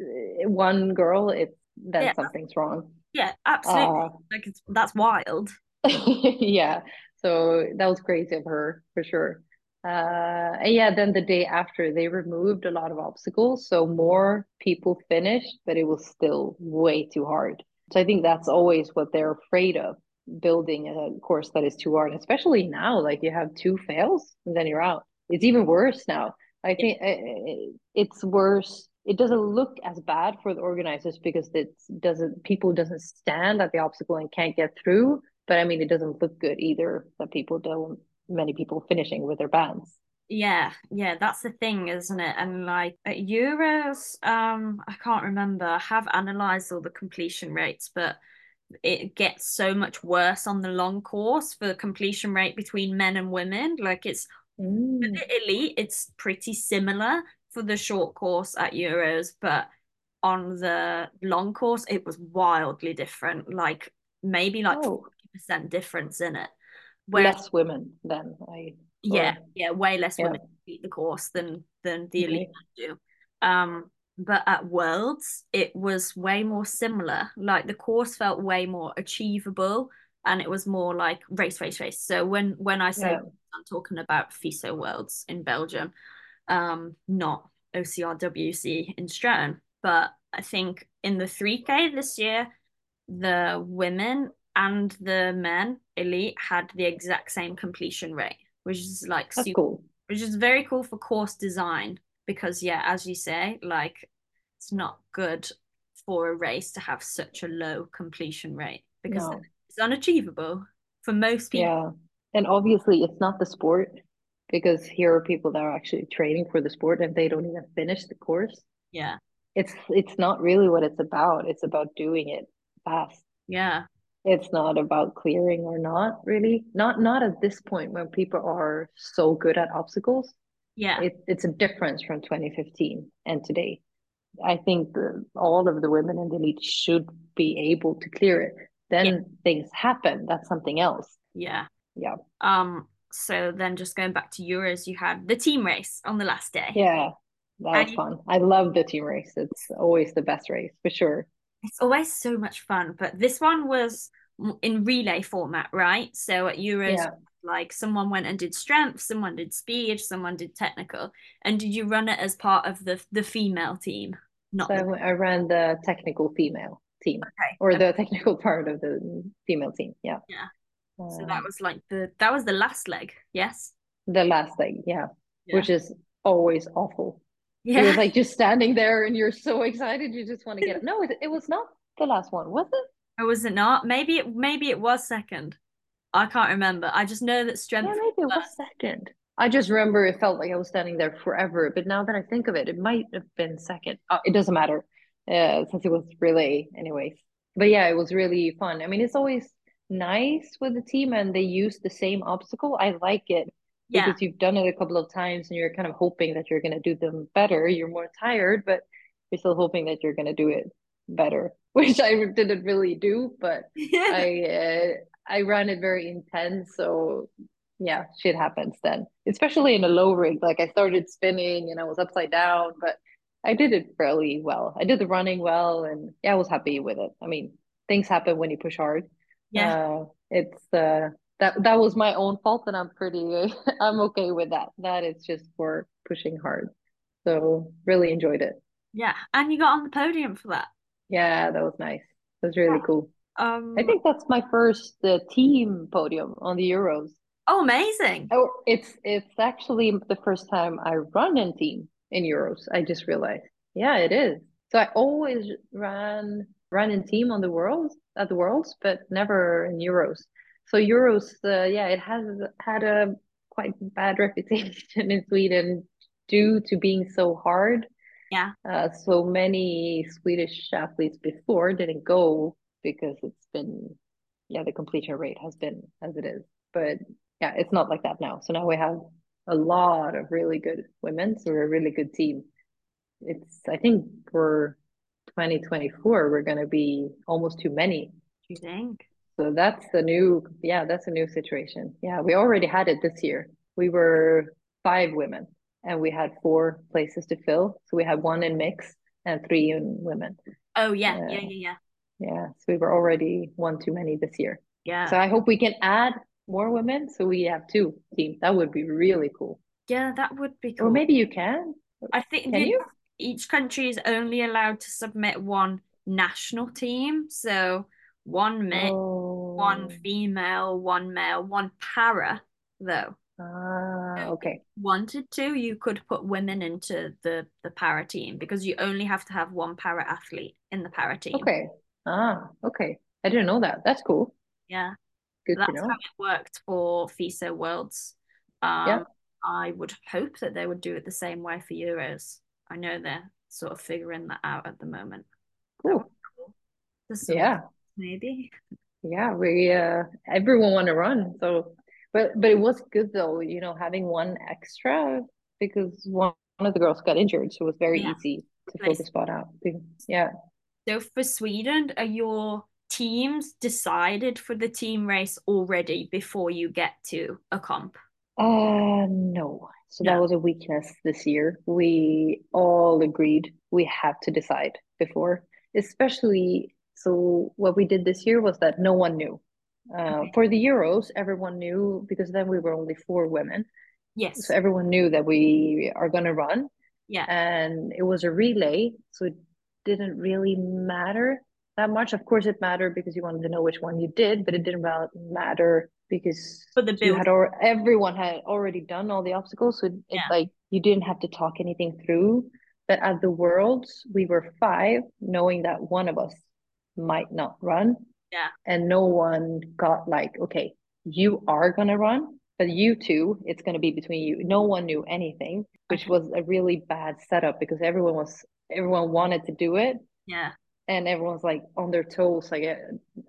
uh, one girl, it's then yeah. something's wrong. Yeah, absolutely. Uh, like it's, that's wild. yeah. So that was crazy of her for sure. Uh, and yeah, then the day after they removed a lot of obstacles, so more people finished, but it was still way too hard. So I think that's always what they're afraid of building a course that is too hard, especially now. Like you have two fails and then you're out. It's even worse now. I think uh, it's worse. It doesn't look as bad for the organizers because it doesn't people doesn't stand at the obstacle and can't get through. But I mean, it doesn't look good either that people don't many people finishing with their bands. Yeah, yeah, that's the thing, isn't it? And like at Euros, um, I can't remember. I have analyzed all the completion rates, but it gets so much worse on the long course for the completion rate between men and women. Like it's mm. for the elite, it's pretty similar for the short course at Euros, but on the long course, it was wildly different. Like maybe like oh. 40% difference in it. Where, less women then I yeah, yeah, way less women complete the course than than the elite do. Um, but at Worlds, it was way more similar. Like the course felt way more achievable, and it was more like race, race, race. So when when I say yeah. I'm talking about FISO Worlds in Belgium, um, not OCRWC in Stratton. But I think in the 3K this year, the women and the men elite had the exact same completion rate which is like That's super, cool. which is very cool for course design because yeah, as you say, like it's not good for a race to have such a low completion rate because no. It's unachievable for most people. Yeah. And obviously it's not the sport because here are people that are actually training for the sport and they don't even finish the course. Yeah. It's it's not really what it's about. It's about doing it fast. Yeah it's not about clearing or not really not not at this point when people are so good at obstacles yeah it, it's a difference from 2015 and today i think uh, all of the women in the elite should be able to clear it then yeah. things happen that's something else yeah yeah um so then just going back to euros you had the team race on the last day yeah that was fun i love the team race it's always the best race for sure it's always so much fun. But this one was in relay format, right? So at Euros, yeah. like someone went and did strength, someone did speed, someone did technical. And did you run it as part of the the female team? Not so the- I ran the technical female team, okay. or the technical part of the female team. Yeah. Yeah. so that um, was like the that was the last leg, yes. The last leg, yeah, yeah. which is always awful. Yeah. It was like just standing there and you're so excited you just want to get it. No, it, it was not the last one, was it? Or oh, was it not? Maybe it maybe it was second. I can't remember. I just know that strength. Yeah, maybe it was second. I just remember it felt like I was standing there forever. But now that I think of it, it might have been second. Oh, it doesn't matter, uh, since it was relay, anyways. But yeah, it was really fun. I mean, it's always nice with the team, and they use the same obstacle. I like it yeah. because you've done it a couple of times and you're kind of hoping that you're going to do them better. You're more tired, but you're still hoping that you're going to do it better, which I didn't really do, but I uh, I ran it very intense. So yeah, shit happens then, especially in a low rig. Like I started spinning and I was upside down, but I did it fairly well. I did the running well, and yeah, I was happy with it. I mean, things happen when you push hard. Yeah, uh, it's uh that that was my own fault and i'm pretty i'm okay with that. That is just for pushing hard. So really enjoyed it. Yeah and you got on the podium for that. Yeah that was nice. That was really yeah. cool. Um i think that's my first uh, team podium on the euros. Oh amazing. Oh it's it's actually the first time i run in team in euros. I just realized. Yeah it is. So i always ran ran in team on the worlds at the worlds but never in euros. So Euros, uh, yeah, it has had a quite bad reputation in Sweden due to being so hard. Yeah. Uh, so many Swedish athletes before didn't go because it's been yeah the completion rate has been as it is. But yeah it's not like that now. So now we have a lot of really good women so we're a really good team. It's i think for 2024 we're going to be almost too many. Do you think? So that's the new yeah that's a new situation. Yeah we already had it this year. We were five women and we had four places to fill. So we had one in mix and three in women. Oh yeah uh, yeah yeah yeah. Yeah so we were already one too many this year. Yeah. So i hope we can add more women so we have two teams that would be really cool yeah that would be cool or maybe you can i think can you each country is only allowed to submit one national team so one mix oh. one female one male one para though Ah, okay. wanted to, you could put women into the the para team because you only have to have one para athlete in the para team. Okay. Ah, okay. I didn't know that. That's cool. Yeah. Good That's how it worked for FISO Worlds. Um, yeah. I would hope that they would do it the same way for Euros. I know they're sort of figuring that out at the moment. Cool. Yeah. Maybe. Yeah, we uh everyone want to run, so but but it was good though, you know, having one extra because one, one of the girls got injured, so it was very yeah. easy to nice. fill the spot out. Yeah. So for Sweden, are your teams decided for the team race already before you get to a comp? Uh no. So no. that was a weakness this year. We all agreed we have to decide before, especially so what we did this year was that no one knew. Uh, okay. For the Euros, everyone knew because then we were only four women. Yes. So everyone knew that we are going to run. Yeah. And it was a relay. So it didn't really matter that much. Of course, it mattered because you wanted to know which one you did, but it didn't matter because the you had or everyone had already done all the obstacles. So it's like you didn't have to talk anything through. But at the Worlds, we were five, knowing that one of us might not run. Yeah. And no one got like, okay, you are going to run, but you two, it's going to be between you. No one knew anything, which was a really bad setup because everyone was, everyone wanted to do it. Yeah. And everyone's like on their toes, like,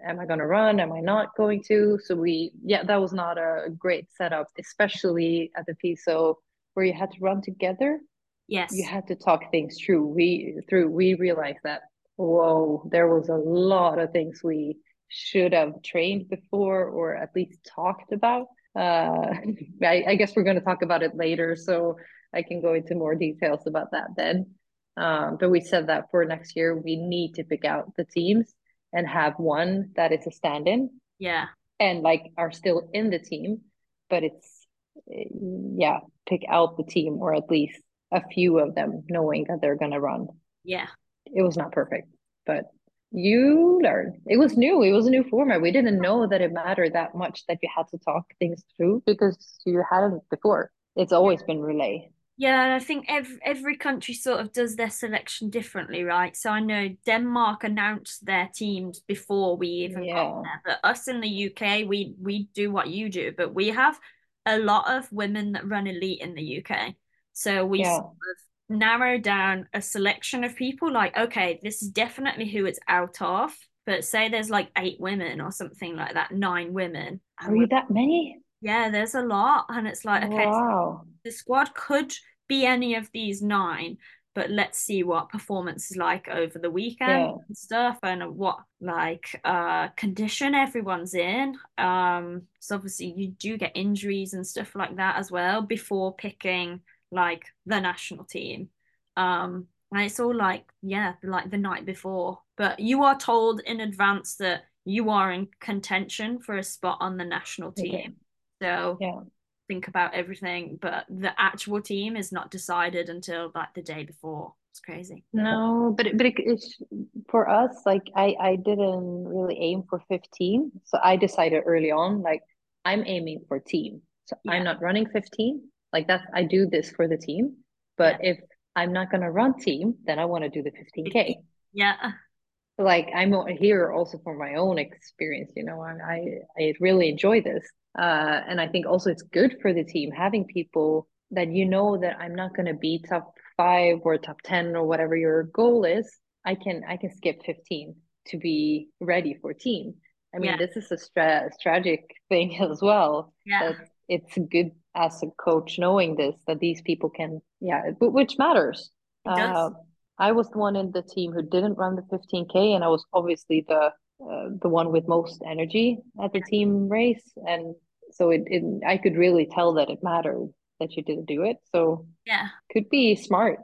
am I going to run? Am I not going to? So we, yeah, that was not a great setup, especially at the FISO where you had to run together. Yes. You had to talk things through. We, through, we realized that, whoa, there was a lot of things we should have trained before or at least talked about. Uh, I, I, guess we're going to talk about it later, so I can go into more details about that then. Um, but we said that for next year, we need to pick out the teams and have one that is a stand in. Yeah. And like are still in the team, but it's, yeah, pick out the team or at least a few of them knowing that they're going to run. Yeah. It was not perfect, but you learn. It was new. It was a new format. We didn't know that it mattered that much that you had to talk things through because you hadn't before. It's always been relay. Yeah, I think every every country sort of does their selection differently, right? So I know Denmark announced their teams before we even yeah. got there, but us in the UK, we we do what you do, but we have a lot of women that run elite in the UK. So we yeah. sort of narrow down a selection of people like okay this is definitely who it's out of but say there's like eight women or something like that nine women are you that many yeah there's a lot and it's like okay wow. so the squad could be any of these nine but let's see what performance is like over the weekend yeah. and stuff and what like uh condition everyone's in um so obviously you do get injuries and stuff like that as well before picking like the national team. Um, and it's all like, yeah, like the night before. But you are told in advance that you are in contention for a spot on the national team. Okay. So yeah. Think about everything. But the actual team is not decided until like the day before. It's crazy. No, but it, but it, it's for us. Like I I didn't really aim for fifteen, so I decided early on like I'm aiming for team. So yeah. I'm not running fifteen. Like that's I do this for the team. But yeah. if I'm not gonna run team, then I want to do the 15k. Yeah. Like I'm here also for my own experience. You know, I I, I really enjoy this, uh, and I think also it's good for the team having people that you know that I'm not gonna be top five or top ten or whatever your goal is. I can I can skip 15 to be ready for team. I mean, Yeah. this is a stra- tragic thing as well. Yeah. That it's good as a coach knowing this that these people can, yeah, but which matters. Uh, I was the one in the team who didn't run the 15k, and I was obviously the uh, the one with most energy at the team race, and so it, it I could really tell that it mattered that you didn't do it. So Yeah. could be smart,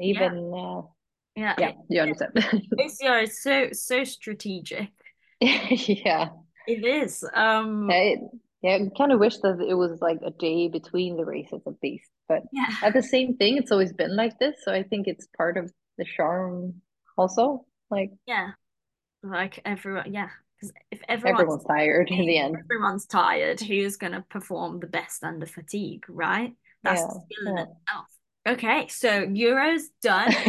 even uh, Yeah. yeah, you understand. OCR is so so strategic. yeah, It is. Um I, yeah, I kind of wish that it was like a day between the races at least, but yeah. at the same thing, it's always been like this. So I think it's part of the charm also. Like Yeah. Like everyone yeah. Because if everyone's everyone's tired in the end. everyone's tired, who's gonna perform the best under fatigue, right? That's Yeah, the skill in yeah. itself. Okay, so Euro's done.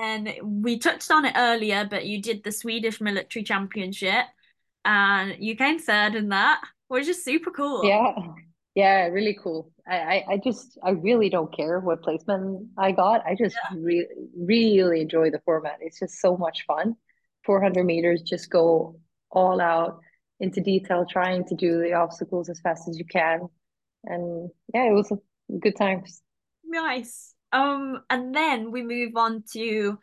And then we touched on it earlier, but you did the Swedish military championship and you came third in that, which is super cool. Yeah, yeah, really cool. I, I, I just, I really don't care what placement I got. I just really, really enjoy the format. It's just so much fun. 400 meters, just go all out into detail, trying to do the obstacles as fast as you can. And yeah, it was a good times. Nice. Um, and then we move on to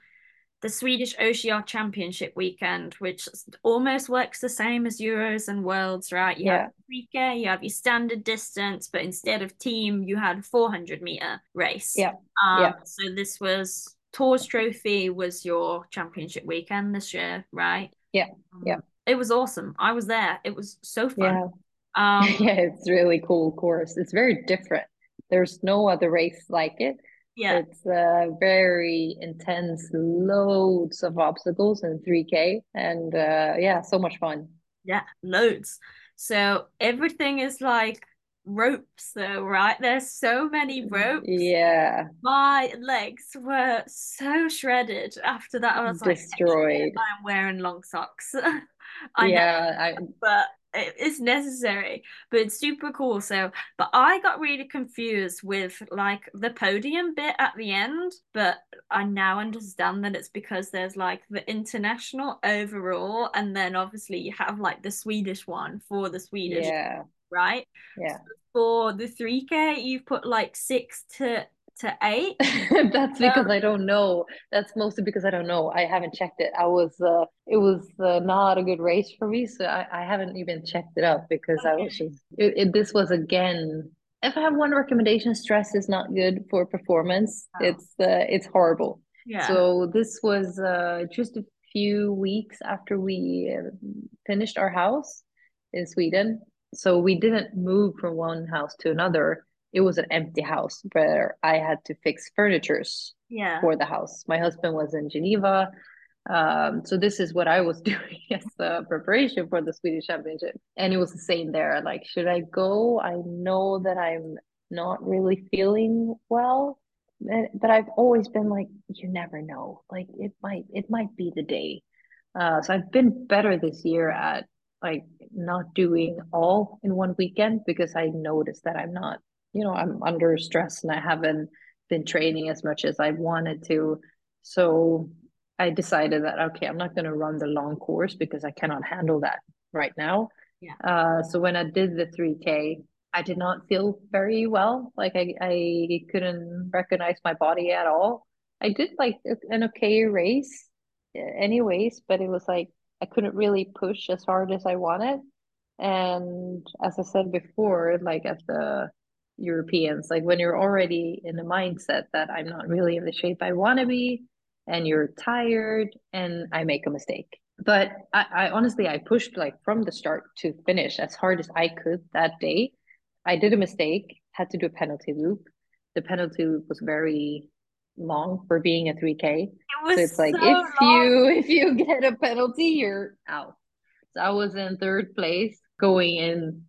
the Swedish OCR Championship weekend, which almost works the same as Euros and Worlds, right? You Yeah. have 3K, you have your standard distance, but instead of team, you had 400 meter race. Yeah. Um, Yeah. so this was Tours Trophy was your championship weekend this year, right? Yeah. Um, Yeah. It was awesome. I was there. It was so fun. Yeah. Um, Yeah, it's really cool course. It's very different. There's no other race like it. yeah. It's uh, very intense, loads of obstacles in 3K, and uh, yeah, so much fun. Yeah, loads. So everything is like ropes though, right? There's so many mm, ropes. Yeah, My legs were so shredded after that. I was like, destroyed. I'm wearing long socks. I know, Yeah, I but it's necessary. But it's super cool. So, but I got really confused with like the podium bit at the end, but I now understand that it's because there's like the international overall, and then obviously you have like the Swedish one for the Swedish, yeah, right? yeah. For the 3K, you've put like six to to eight. That's because I don't know. That's mostly because I don't know. I haven't checked it. I was uh it was uh, not a good race for me, so I, I haven't even checked it up because I was just it, it, this was again if I have one recommendation, stress is not good for performance. Oh. It's uh, it's horrible. Yeah. So this was uh just a few weeks after we uh, finished our house in Sweden. So we didn't move from one house to another. It was an empty house where I had to fix furnitures yeah. for the house. My husband was in Geneva. Um, so this is what I was doing as the preparation for the Swedish Championship. And it was the same there. Like, should I go? I know that I'm not really feeling well. But I've always been like, you never know. Like it might it might be the day. Uh, so I've been better this year at like not doing all in one weekend because I noticed that I'm not, you know, I'm under stress and I haven't been training as much as I wanted to. So I decided that okay, I'm not going to run the long course because I cannot handle that right now. Yeah. Uh, so when I did the 3K, I did not feel very well. Like I, I couldn't recognize my body at all. I did like an okay race, anyways, but it was like I couldn't really push as hard as I wanted. And as I said before, like at the Europeans, like when you're already in the mindset that I'm not really in the shape I want to be, and you're tired, and I make a mistake. But I, I honestly, I pushed like from the start to finish as hard as I could that day. I did a mistake, had to do a penalty loop. The penalty loop was very long for being a 3K. It was So it's like so if long. you if you get a penalty, you're out. So I was in third place going in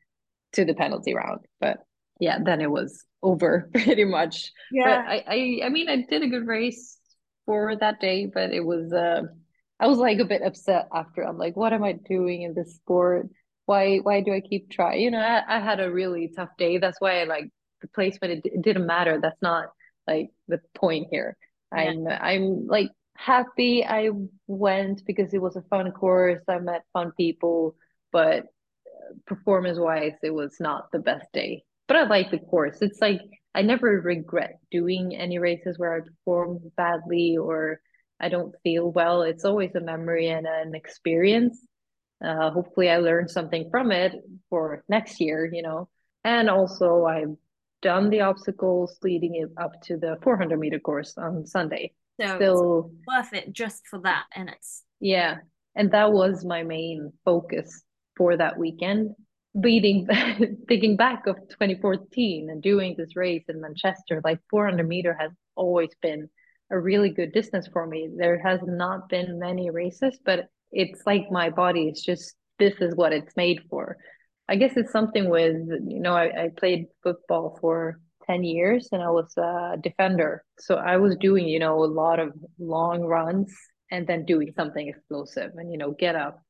to the penalty round. But yeah, then it was over pretty much. But Yeah. I, I I mean I did a good race for that day, but it was uh I was like a bit upset after. I'm like, what am I doing in this sport? Why why do I keep trying? You know, I, I had a really tough day. That's why I like the placement. It, it didn't matter. That's not like the point here. Yeah. I'm I'm like happy I went because it was a fun course. I met fun people, but performance wise, it was not the best day. But I like the course. It's like I never regret doing any races where I perform badly or I don't feel well. It's always a memory and an experience. Uh, hopefully, I learned something from it for next year, you know. And also, I've done the obstacles leading it up to the 400 meter course on Sunday. So worth it just for that, and it's yeah. And that was my main focus for that weekend. Beating, thinking back of 2014 and doing this race in Manchester, like 400 meter has always been a really good distance for me. There has not been many races, but it's like my body is just this is what it's made for. I guess it's something with you know I, I played football for 10 years and I was a defender. So I was doing, you know, a lot of long runs and then doing something explosive and, you know, get up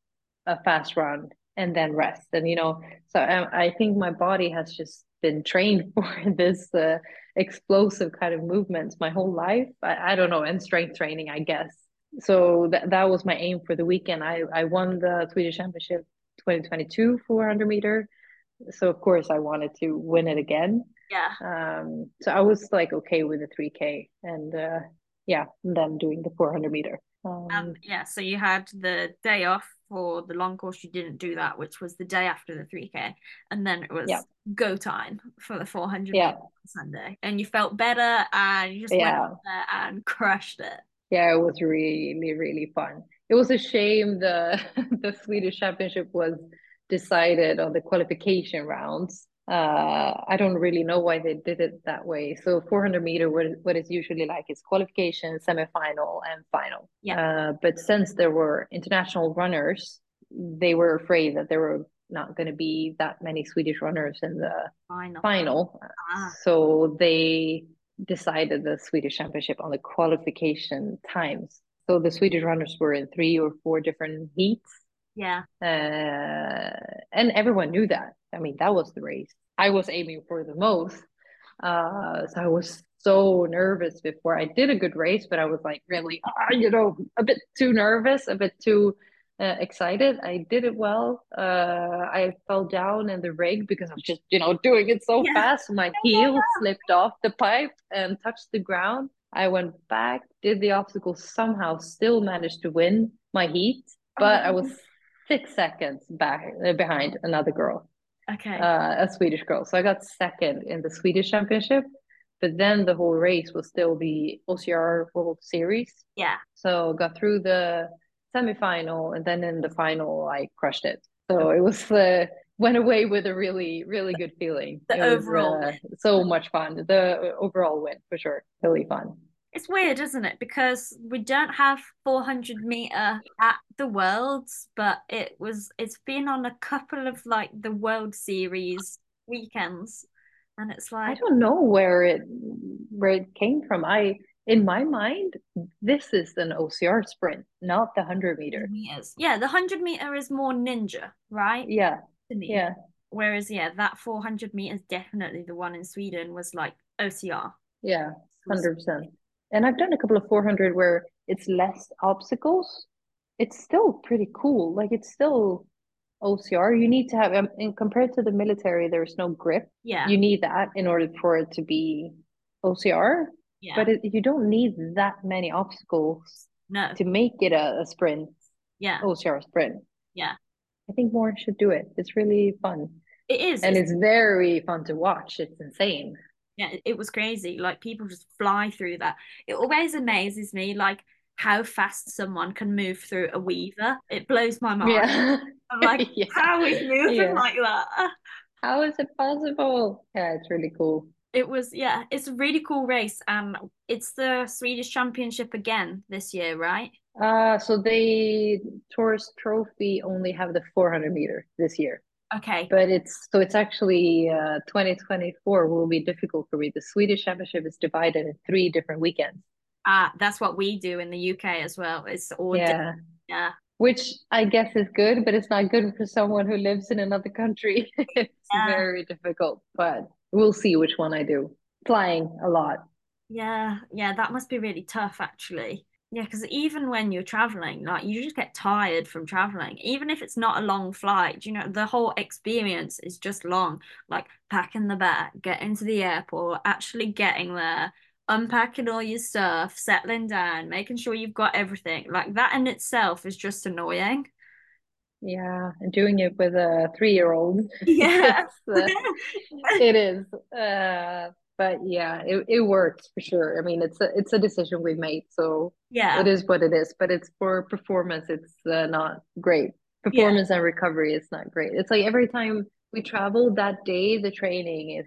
a fast run and then rest. And, you know, so I, I think my body has just been trained for this uh, explosive kind of movements my whole life. I, I don't know, and strength training, I guess. So that, that was my aim for the weekend. I, I won the Swedish Championship 2022 400 meter. So, of course, I wanted to win it again yeah. Um, so I was like okay with the 3K and uh, yeah, and then doing the 400 meter. Um, um, yeah, so you had the day off for the long course. You didn't do that, which was the day after the 3K. And then it was yeah. go time for the 400 yeah. Sunday. And you felt better and you just yeah. went there and crushed it. Yeah, it was really, really fun. It was a shame the the Swedish championship was decided on the qualification rounds uh, I don't really know why they did it that way. So 400 meter, what, what is usually like is qualification, semifinal, and final. Yeah. Uh, but since there were international runners, they were afraid that there were not going to be that many Swedish runners in the final. final. Ah. So they decided the Swedish championship on the qualification times. So the Swedish runners were in three or four different heats. Yeah. Uh, and everyone knew that. I mean, that was the race I was aiming for the most. Uh, so I was so nervous before I did a good race, but I was like really, uh, you know, a bit too nervous, a bit too uh, excited. I did it well. Uh, I fell down in the rig because I was just, you know, doing it so yeah. fast. My heel slipped off the pipe and touched the ground. I went back, did the obstacle, somehow still managed to win my heat, but I was six seconds back uh, behind another girl. Okay. Uh, a Swedish girl. So I got second in the Swedish championship, but then the whole race was still the OCR World Series. Yeah. So got through the semifinal, and then in the final, I crushed it. So it was uh, went away with a really really good feeling. The it overall, was, uh, so much fun. The overall win for sure, really fun it's weird, isn't it? Because we don't have 400 meter at the Worlds, but it was it's been on a couple of like the World Series weekends, and it's like I don't know where it where it came from. I in my mind, this is an OCR sprint, not the 100 meter. Meters. Yeah, the 100 meter is more ninja, right? Yeah. Yeah. Whereas, yeah, that 400 meters, definitely the one in Sweden was like OCR. Yeah, 100% and I've done a couple of 400 where it's less obstacles. It's still pretty cool. Like it's still OCR. You need to have, um, in compared to the military, there's no grip. Yeah. You need that in order for it to be OCR. Yeah. But it, you don't need that many obstacles no. to make it a, a sprint. Yeah. Oh, OCR sprint. Yeah. I think more should do it. It's really fun. It is. And it's, it's very fun to watch. It's insane yeah it was crazy like people just fly through that it always amazes me like how fast someone can move through a weaver it blows my mind yeah. i'm like yeah. how is moving yeah. like that how is it possible yeah it's really cool it was yeah it's a really cool race and it's the swedish championship again this year right uh so they tourist trophy only have the 400 meter this year Okay. But it's so it's actually uh, 2024 will be difficult for me. The Swedish Championship is divided in three different weekends. Ah, that's what we do in the UK as well. It's all yeah, yeah. Which I guess is good, but it's not good for someone who lives in another country. it's yeah. very difficult, but we'll see which one I do. Flying a lot. Yeah, yeah, that must be really tough actually. Yeah, because even when you're traveling, like you just get tired from traveling. Even if it's not a long flight, you know, the whole experience is just long. Like packing the bag, getting to the airport, actually getting there, unpacking all your stuff, settling down, making sure you've got everything. Like that in itself is just annoying. Yeah, and doing it with a three-year-old, Yeah. uh, it is. Uh, but yeah, it, it works for sure. I mean, it's a it's a decision we made, so Yeah. it is what it is. But it's for performance, it's uh, not great. Yeah. Performance and recovery is not great. It's like every time we travel that day, the training is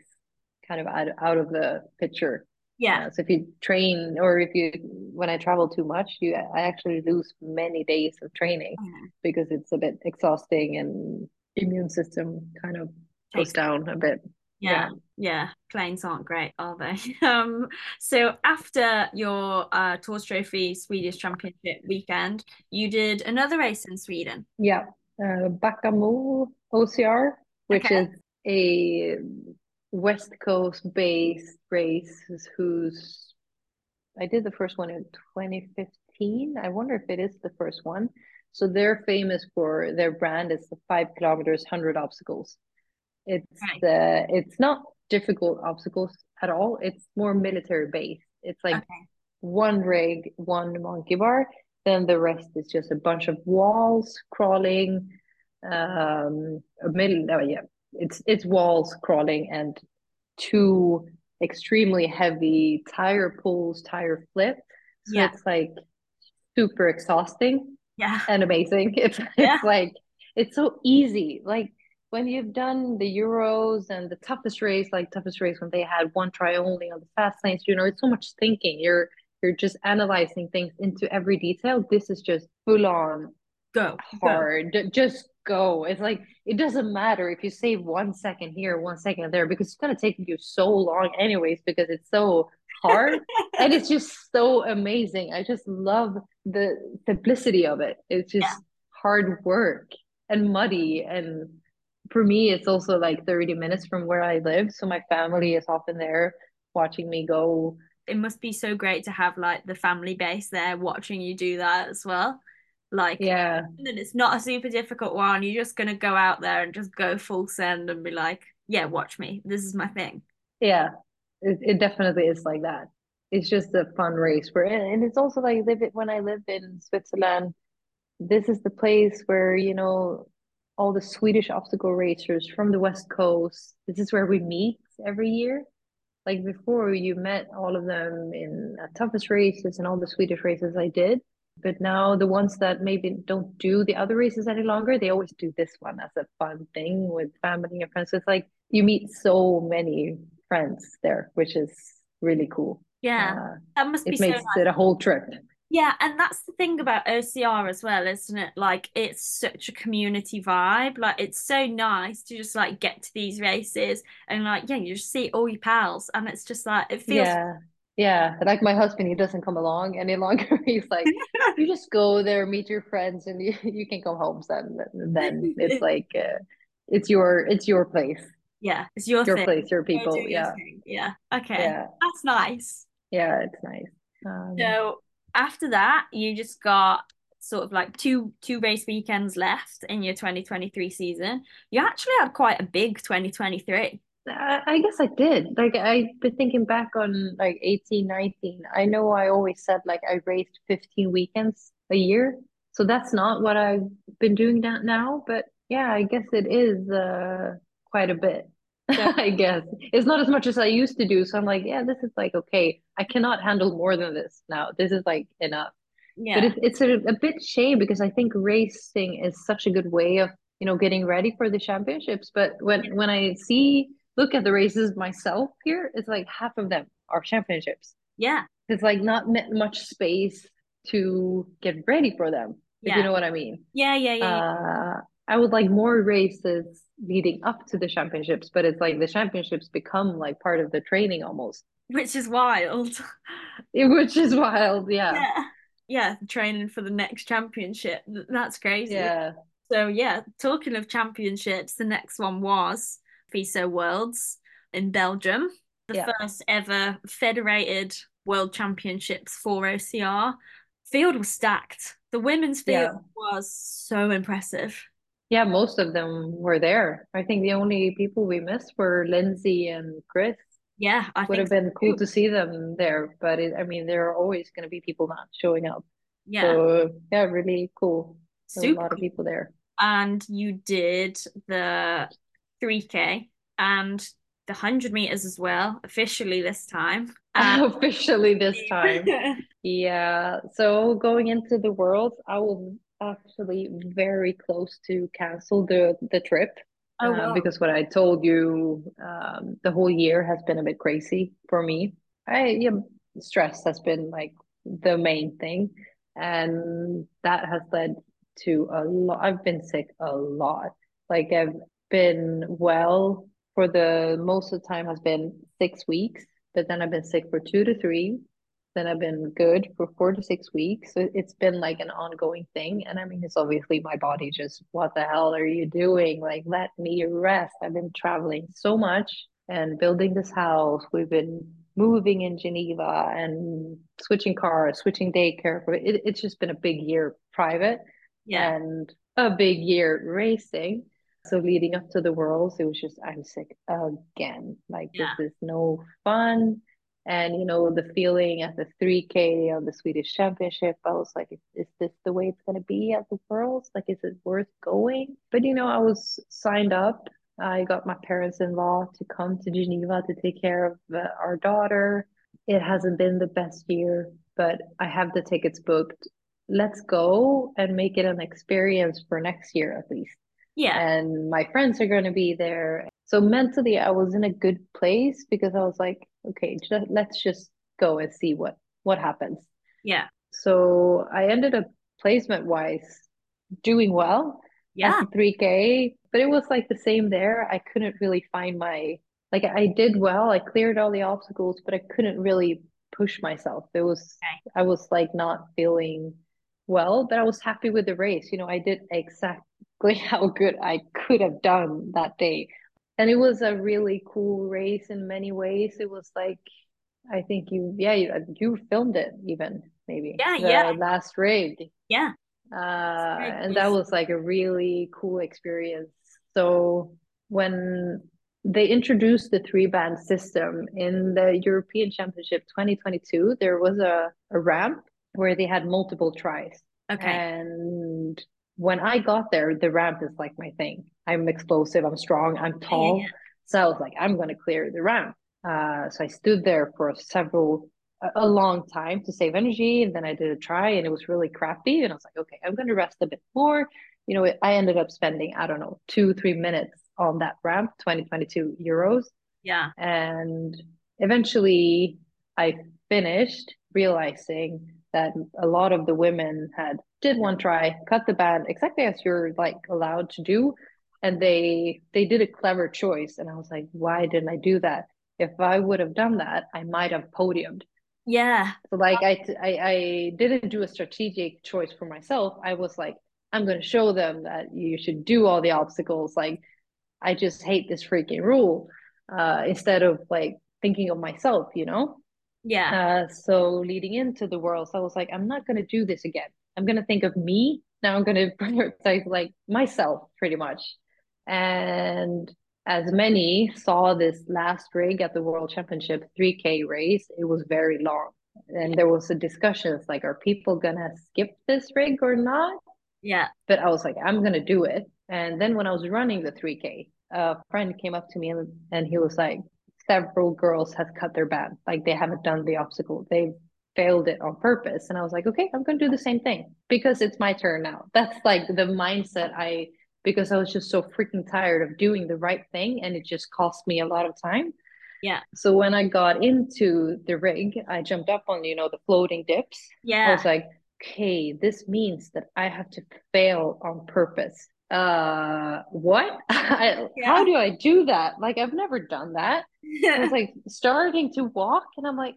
kind of out out of the picture. Yeah. So if you train or if you when I travel too much, you I actually lose many days of training Yeah. because it's a bit exhausting and immune system kind of goes Takes down a bit. Yeah, Yeah. yeah, planes aren't great, are they? Um, so after your uh Tours Trophy Swedish Championship weekend, you did another race in Sweden. Yeah. Uh, OCR, which Okay. is a West Coast based race who's I did the first one in 2015. I wonder if it is the first one. So they're famous for their brand is the five kilometers, 100 obstacles. It's Right. uh, it's not difficult obstacles at all. It's more military based. It's like Okay. one rig, one monkey bar, then the rest is just a bunch of walls, crawling, um, a middle, oh yeah, it's it's walls, crawling, and two extremely heavy tire pulls, tire flip. So Yeah. it's like super exhausting Yeah. and amazing. It's Yeah. it's like it's so easy. Like when you've done the Euros and the toughest race, like toughest race when they had one try only on the fast lanes, you know, it's so much thinking. You're you're just analyzing things into every detail. This is just full on Go. Go. hard. J- Just go. It's like it doesn't matter if you save one second here, one second there, because it's gonna take you so long anyways, because it's so hard and it's just so amazing. I just love the simplicity of it. It's Yeah. just hard work and muddy. And for me, it's also like 30 minutes from where I live. So my family is often there watching me go. It must be so great to have like the family base there watching you do that as well. Like, Yeah, and it's not a super difficult one. You're just gonna go out there and just go full send and be like, yeah, watch me. This is my thing. yeah. It, it definitely is like that. It's just a fun race where, and it's also like live it when I lived in Switzerland. This is the place where, you know, all the Swedish obstacle racers from the West Coast, this is where we meet every year. Like before, you met all of them in uh, toughest races and all the Swedish races I did. But now the ones that maybe don't do the other races any longer, they always do this one as a fun thing with family and friends. So it's like you meet so many friends there, which is really cool. Yeah, Uh, that must be it so makes nice. it a whole trip. Yeah, and that's the thing about OCR as well, isn't it? Like it's such a community vibe. Like it's so nice to just like get to these races and like yeah, you just see all your pals and it's just like it feels Yeah. Yeah. Like my husband, he doesn't come along any longer. He's like, you just go there, meet your friends, and you, you can come home. Then, then it's like, uh, it's your, it's your place, yeah, it's your your thing. place, your people. your Yeah. thing. Yeah. Okay. Yeah. That's nice. Yeah. It's nice. Um, So after that, you just got sort of like two two race weekends left in your 2023 season. You actually had quite a big 2023. I, I guess I did. Like I've been thinking back on like 18, 19. I know I always said like I raced 15 weekends a year. So that's not what I've been doing that now, but yeah, I guess it is uh quite a bit. I guess it's not as much as I used to do. So I'm like, yeah, this is like okay. I cannot handle more than this now. This is like enough. But yeah. it, it's a, a bit shame because I think racing is such a good way of, you know, getting ready for the championships. But when when I see look at the races myself here, it's like half of them are championships. Yeah. It's like not much space to get ready for them, if you know what I mean. Yeah, yeah, yeah, yeah. Uh, I would like more races leading up to the championships, but it's like the championships become like part of the training almost, Which is wild. which is wild. Yeah. Yeah. Yeah, training for the next championship. That's crazy. Yeah. So yeah, talking of championships, the next one was FISO Worlds in Belgium, the Yeah. first ever federated world championships for OCR. field was stacked. The women's field Yeah. was so impressive. Yeah, most of them were there. I think the only people we missed were Lindsay and Chris. Yeah, I Would think have been so cool too. to see them there, but it, I mean, there are always going to be people not showing up. Yeah, So yeah, really cool. A lot of people there. And you did the 3K and the 100 meters as well, officially this time. And Officially this time. Yeah. So going into the world, I was actually very close to cancel the the trip. oh Uh, because what I told you, um, the whole year has been a bit crazy for me. I, yeah, stress has been like the main thing, and that has led to a lot. I've been sick a lot. Like I've been well for the most of the time has been six weeks, but then I've been sick for two to three. Then I've been good for four to six weeks. So it's been like an ongoing thing. And I mean, it's obviously my body just, what the hell are you doing? Like, let me rest. I've been traveling so much and building this house. We've been moving in Geneva and switching cars, switching daycare. It, it's just been a big year private Yeah, and a big year racing. So leading up to the Worlds, it was just I'm sick again. Like this is no fun. And you know, the feeling at the 3K of the Swedish Championship, I was like, is, is this the way it's gonna be at the Worlds? Like, is it worth going? But you know, I was signed up. I got my parents-in-law to come to Geneva to take care of uh, our daughter. It hasn't been the best year, but I have the tickets booked let's go and make it an experience for next year at least. Yeah, And my friends are going to be there. So mentally, I was in a good place because I was like, okay, ju- let's just go and see what what happens. yeah, So I ended up placement wise doing well yeah, the 3K, but it was like the same there. I couldn't really find my like I did well. I cleared all the obstacles, but I couldn't really push myself. It was okay. I was like not feeling well, but I was happy with the race. You know, I did exactly how good I could have done that day. And it was a really cool race in many ways. It was like I think you yeah, you, you filmed it even maybe Yeah, yeah, last rig. yeah. Uh, and that was was like a really cool experience. So when they introduced the three band system in the European Championship 2022, there was a, a ramp where they had multiple tries. okay. And when I got there, the ramp is like my thing. I'm explosive, I'm strong, I'm tall. yeah. So I was like, I'm going to clear the ramp. Uh, so I stood there for several a, a long time to save energy. And then I did a try and it was really crappy. And I was like, okay, I'm going to rest a bit more. You know, I ended up spending, I don't know, two, three minutes on that ramp, 2022 euros. Yeah. And eventually I finished realizing that a lot of the women had did one try, cut the band exactly as you're like allowed to do. And they they did a clever choice. And I was like, why didn't I do that? If I would have done that, I might have podiumed. Yeah. So like I, I I didn't do a strategic choice for myself. I was like, I'm going to show them that you should do all the obstacles. Like I just hate this freaking rule. Uh, instead of like thinking of myself, you know. Yeah. Uh, so leading into the world, so I was like, I'm not going to do this again. I'm going to think of me. Now I'm going to prioritize like myself pretty much. And as many saw this last rig at the World Championship 3K race, it was very long. And there was a discussion, like, are people gonna skip this rig or not? Yeah. But I was like, I'm gonna do it. And then when I was running the 3K, a friend came up to me and, and he was like, several girls have cut their band. Like they haven't done the obstacle. They've failed it on purpose. And I was like, okay, I'm gonna do the same thing because it's my turn now. That's like the mindset I because I was just so freaking tired of doing the right thing and it just cost me a lot of time. Yeah. So when I got into the rig, I jumped up on, you know, the floating dips. Yeah. I was like, okay, this means that I have to fail on purpose. Uh, what? I, Yeah. how do I do that? Like, I've never done that. I was like starting to walk and I'm like,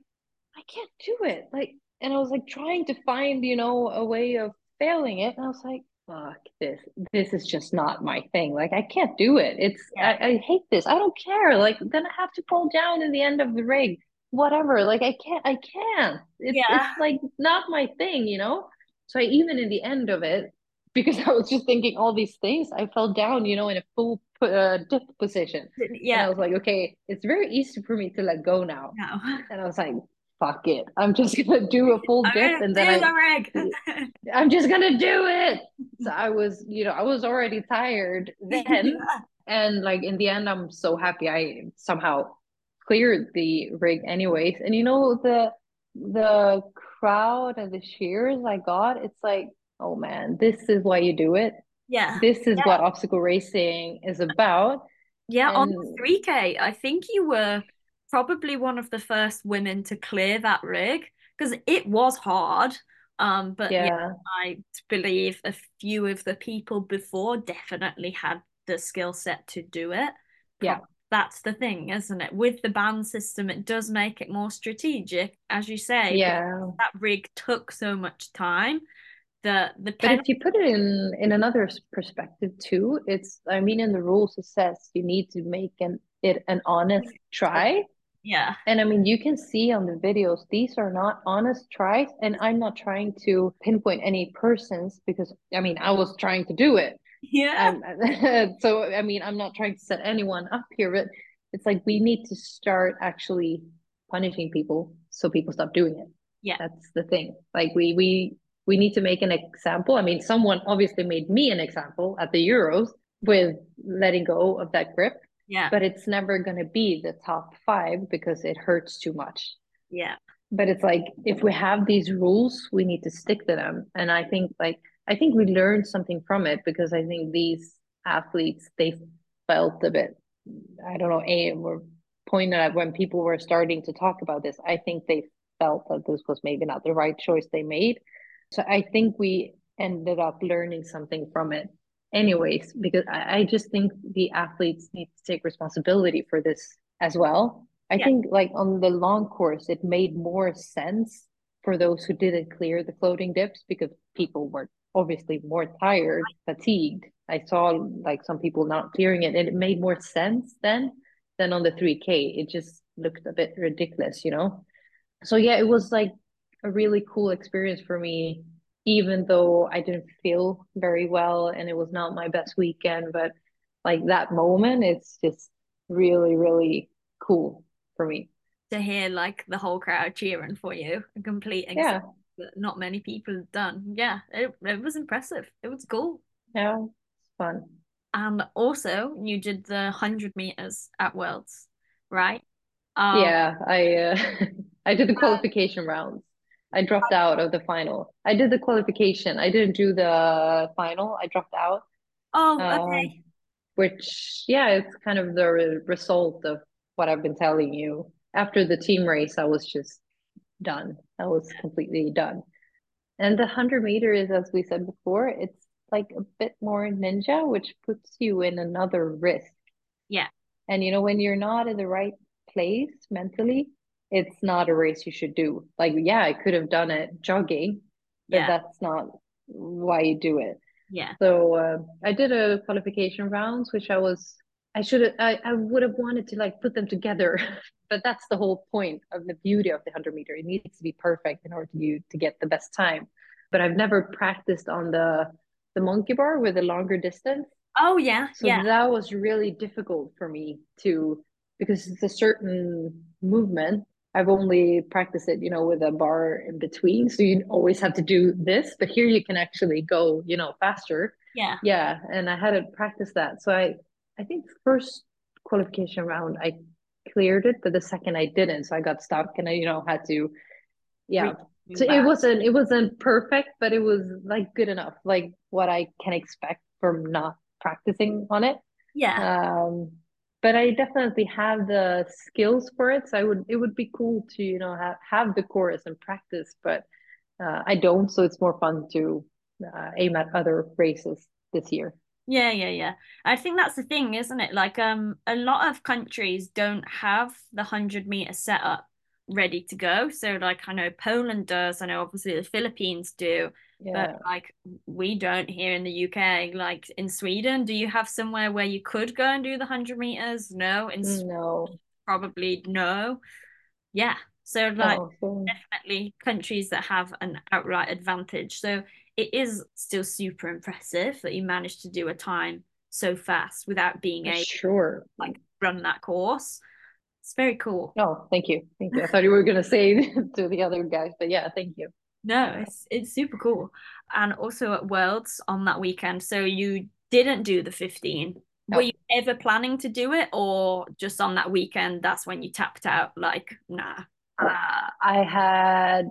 I can't do it. Like, and I was like trying to find, you know, a way of failing it. And I was like, fuck this. This is just not my thing. Like, I can't do it. It's, Yeah. I, I hate this. I don't care. Like, then I have to pull down in the end of the rig. whatever. Like I can't, I can't. It's it's like not my thing, you know? So I even in the end of it, because I was just thinking all these things, I fell down, you know, in a full uh, dip position. And I was like, okay, it's very easy for me to let go now. No. And I was like, fuck it. I'm just gonna do a full dip and then I the. I'm just gonna do it. So I was, you know, I was already tired then. Yeah. And like in the end, I'm so happy I somehow cleared the rig anyways. And you know, the the crowd and the cheers I got, it's like, oh man, this is why you do it. Yeah. This is Yeah. what obstacle racing is about. Yeah, on the 3K, I think you were probably one of the first women to clear that rig because it was hard. Um, but yeah, yeah, I believe a few of the people before definitely had the skill set to do it. yeah, that's the thing, isn't it? With the band system, it does make it more strategic, as you say, yeah. that rig took so much time. The the But if you put it in in another perspective too, it's I mean in the rules it says you need to make an it an honest try. Yeah, And I mean you can see on the videos these are not honest tries and I'm not trying to pinpoint any persons because I mean I was trying to do it. yeah, Um so I mean I'm not trying to set anyone up here, but it's like we need to start actually punishing people so people stop doing it. yeah, That's the thing. Like we we we need to make an example. I mean, someone obviously made me an example at the Euros with letting go of that grip, yeah, but it's never going to be the top five because it hurts too much. yeah, But it's like if we have these rules, we need to stick to them. And I think like I think we learned something from it because I think these athletes they felt a bit I don't know, a were pointed at when people were starting to talk about this. I think they felt that this was maybe not the right choice they made. So I think we ended up learning something from it anyways, because I, I just think the athletes need to take responsibility for this as well. I yeah, think like on the long course, it made more sense for those who didn't clear the floating dips because people were obviously more tired, fatigued. I saw like some people not clearing it, and it made more sense then than on the 3K. It just looked a bit ridiculous, you know? So yeah, it was like a really cool experience for me, even though I didn't feel very well and it was not my best weekend, but like that moment, it's just really, really cool for me. to hear like the whole crowd cheering for you, a complete Yeah, that not many people have done. Yeah, it, it was impressive. It was cool. yeah, it's fun. And also, you did the 100 meters at Worlds, right? Um, Yeah, I uh, I did the qualification rounds. I dropped out of the final. I did the qualification. I didn't do the final. I dropped out. oh, Um, okay. which yeah, it's kind of the re result of what I've been telling you. After the team race, I was just done. I was completely done. And the 100 meters, as we said before, it's like a bit more ninja, which puts you in another risk. Yeah, And you know, when you're not in the right place mentally, it's not a race you should do. Like, yeah, I could have done it jogging, but yeah, that's not why you do it. yeah, So uh, I did a qualification rounds, which I was I should have I, I would have wanted to like put them together, but that's the whole point of the beauty of the 100 meter. It needs to be perfect in order to you to get the best time. But I've never practiced on the the monkey bar with a longer distance. oh, yeah, So yeah, that was really difficult for me to because it's a certain movement. I've only practiced it, you know, with a bar in between. So you always have to do this, but here you can actually go, you know, faster. yeah, Yeah, and I hadn't practiced that. So I I think first qualification round I cleared it, but the second I didn't. So I got stuck and I, you know, had to yeah. So reaching it wasn't it wasn't perfect, but it was like good enough, like what I can expect from not practicing on it. Yeah, Um, but I definitely have the skills for it. So I would it would be cool to, you know, have have the chorus and practice, but uh, I don't. So it's more fun to uh, aim at other races this year. yeah, yeah, yeah. I think that's the thing, isn't it? Like, um, a lot of countries don't have the 100 meter setup ready to go. So, like, I know Poland does, I know obviously the Philippines do, but Yeah. like, we don't here in the UK. Like, in Sweden, do you have somewhere where you could go and do the 100 meters? No, in Sweden, No. probably no. Yeah. So like Oh, definitely countries that have an outright advantage. So it is still super impressive that you managed to do a time so fast without being able to sure. like run that course. It's very cool. Oh, thank you. Thank you. I thought you were gonna say to the other guys, but yeah, thank you. No, it's it's super cool. And also at Worlds on that weekend. So you didn't do the 15. Were you ever planning to do it or just on that weekend that's when you tapped out like nah. Uh, I had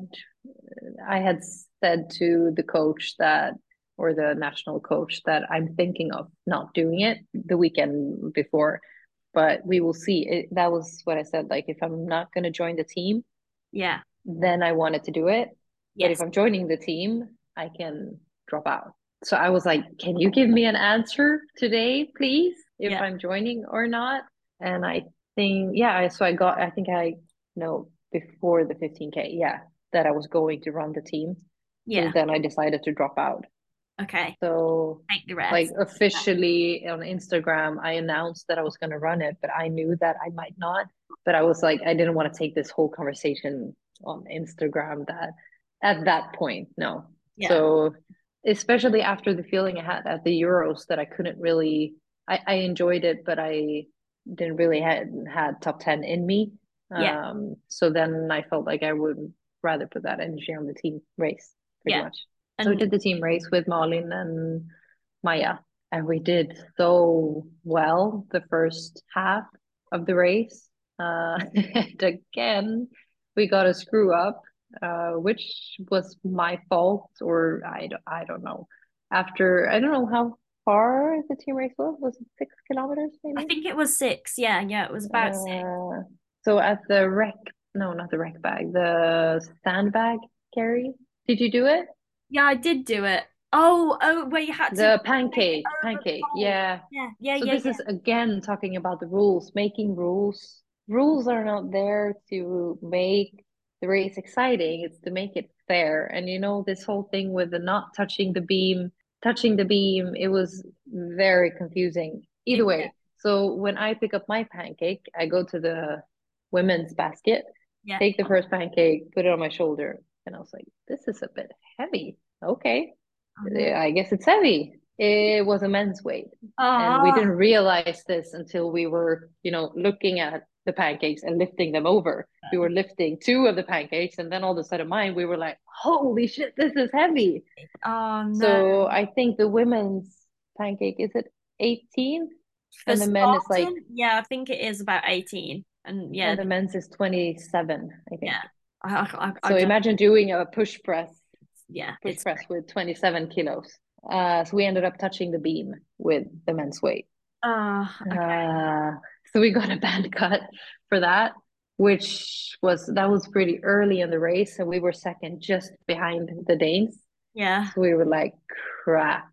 I had said to the coach that or the national coach that I'm thinking of not doing it the weekend before, but we will see. It, that was what I said. Like if I'm not going to join the team, Yeah. then I wanted to do it. But if I'm joining the team, I can drop out. So I was like, can you give me an answer today, please, if Yeah. I'm joining or not? And I think, yeah, so I got, I think I know before the 15K, yeah, that I was going to run the team. Yeah. And then I decided to drop out. Okay. So Take the like rest. officially on Instagram, I announced that I was going to run it, but I knew that I might not. But I was like, I didn't want to take this whole conversation on Instagram that at that point, no. Yeah. So especially after the feeling I had at the Euros that I couldn't really, I, I enjoyed it, but I didn't really had had top 10 in me. Yeah. Um, so then I felt like I would rather put that energy on the team race pretty Yeah. much. So we did the team race with Malin and Maya, and we did so well the first half of the race. Uh, and again, we got a screw up, uh, which was my fault, or I, don't- I don't know. After, I don't know how far the team race was. Was it six kilometers, I think it was six. Yeah, yeah, it was about six. Uh, so at the wreck, no, not the wreck bag, the sandbag carry. Did you do it? Yeah, I did do it. Oh, oh, where you had to The pancake, the pancake, yeah. Yeah, yeah, So yeah, this yeah. is again talking about the rules, making rules. Rules are not there to make the race exciting, it's to make it fair. And you know, this whole thing with the not touching the beam, touching the beam, it was very confusing. Either way, so when I pick up my pancake, I go to the women's basket, Yeah. take the first pancake, put it on my shoulder, and I was like, this is a bit heavy. Okay. Mhm. I guess it's heavy. It was a men's weight. And we Ah, didn't realize this until we were, you know, looking at the pancakes and lifting them over. We were lifting two of the pancakes, and then all of a sudden mine, we were like, holy shit, this is heavy. oh no. So I think the women's pancake, is it 18? For And the men is like, yeah, I think it is about 18. And yeah, and the men's is 27, I think. yeah. I, I, I So imagine doing a push press, yeah, push press with 27 kilos. Uh, so we ended up touching the beam with the men's weight. uh okay. Uh, so we got a band cut for that, which was that was pretty early in the race, and we were second just behind the Danes. Yeah. So we were like, crap.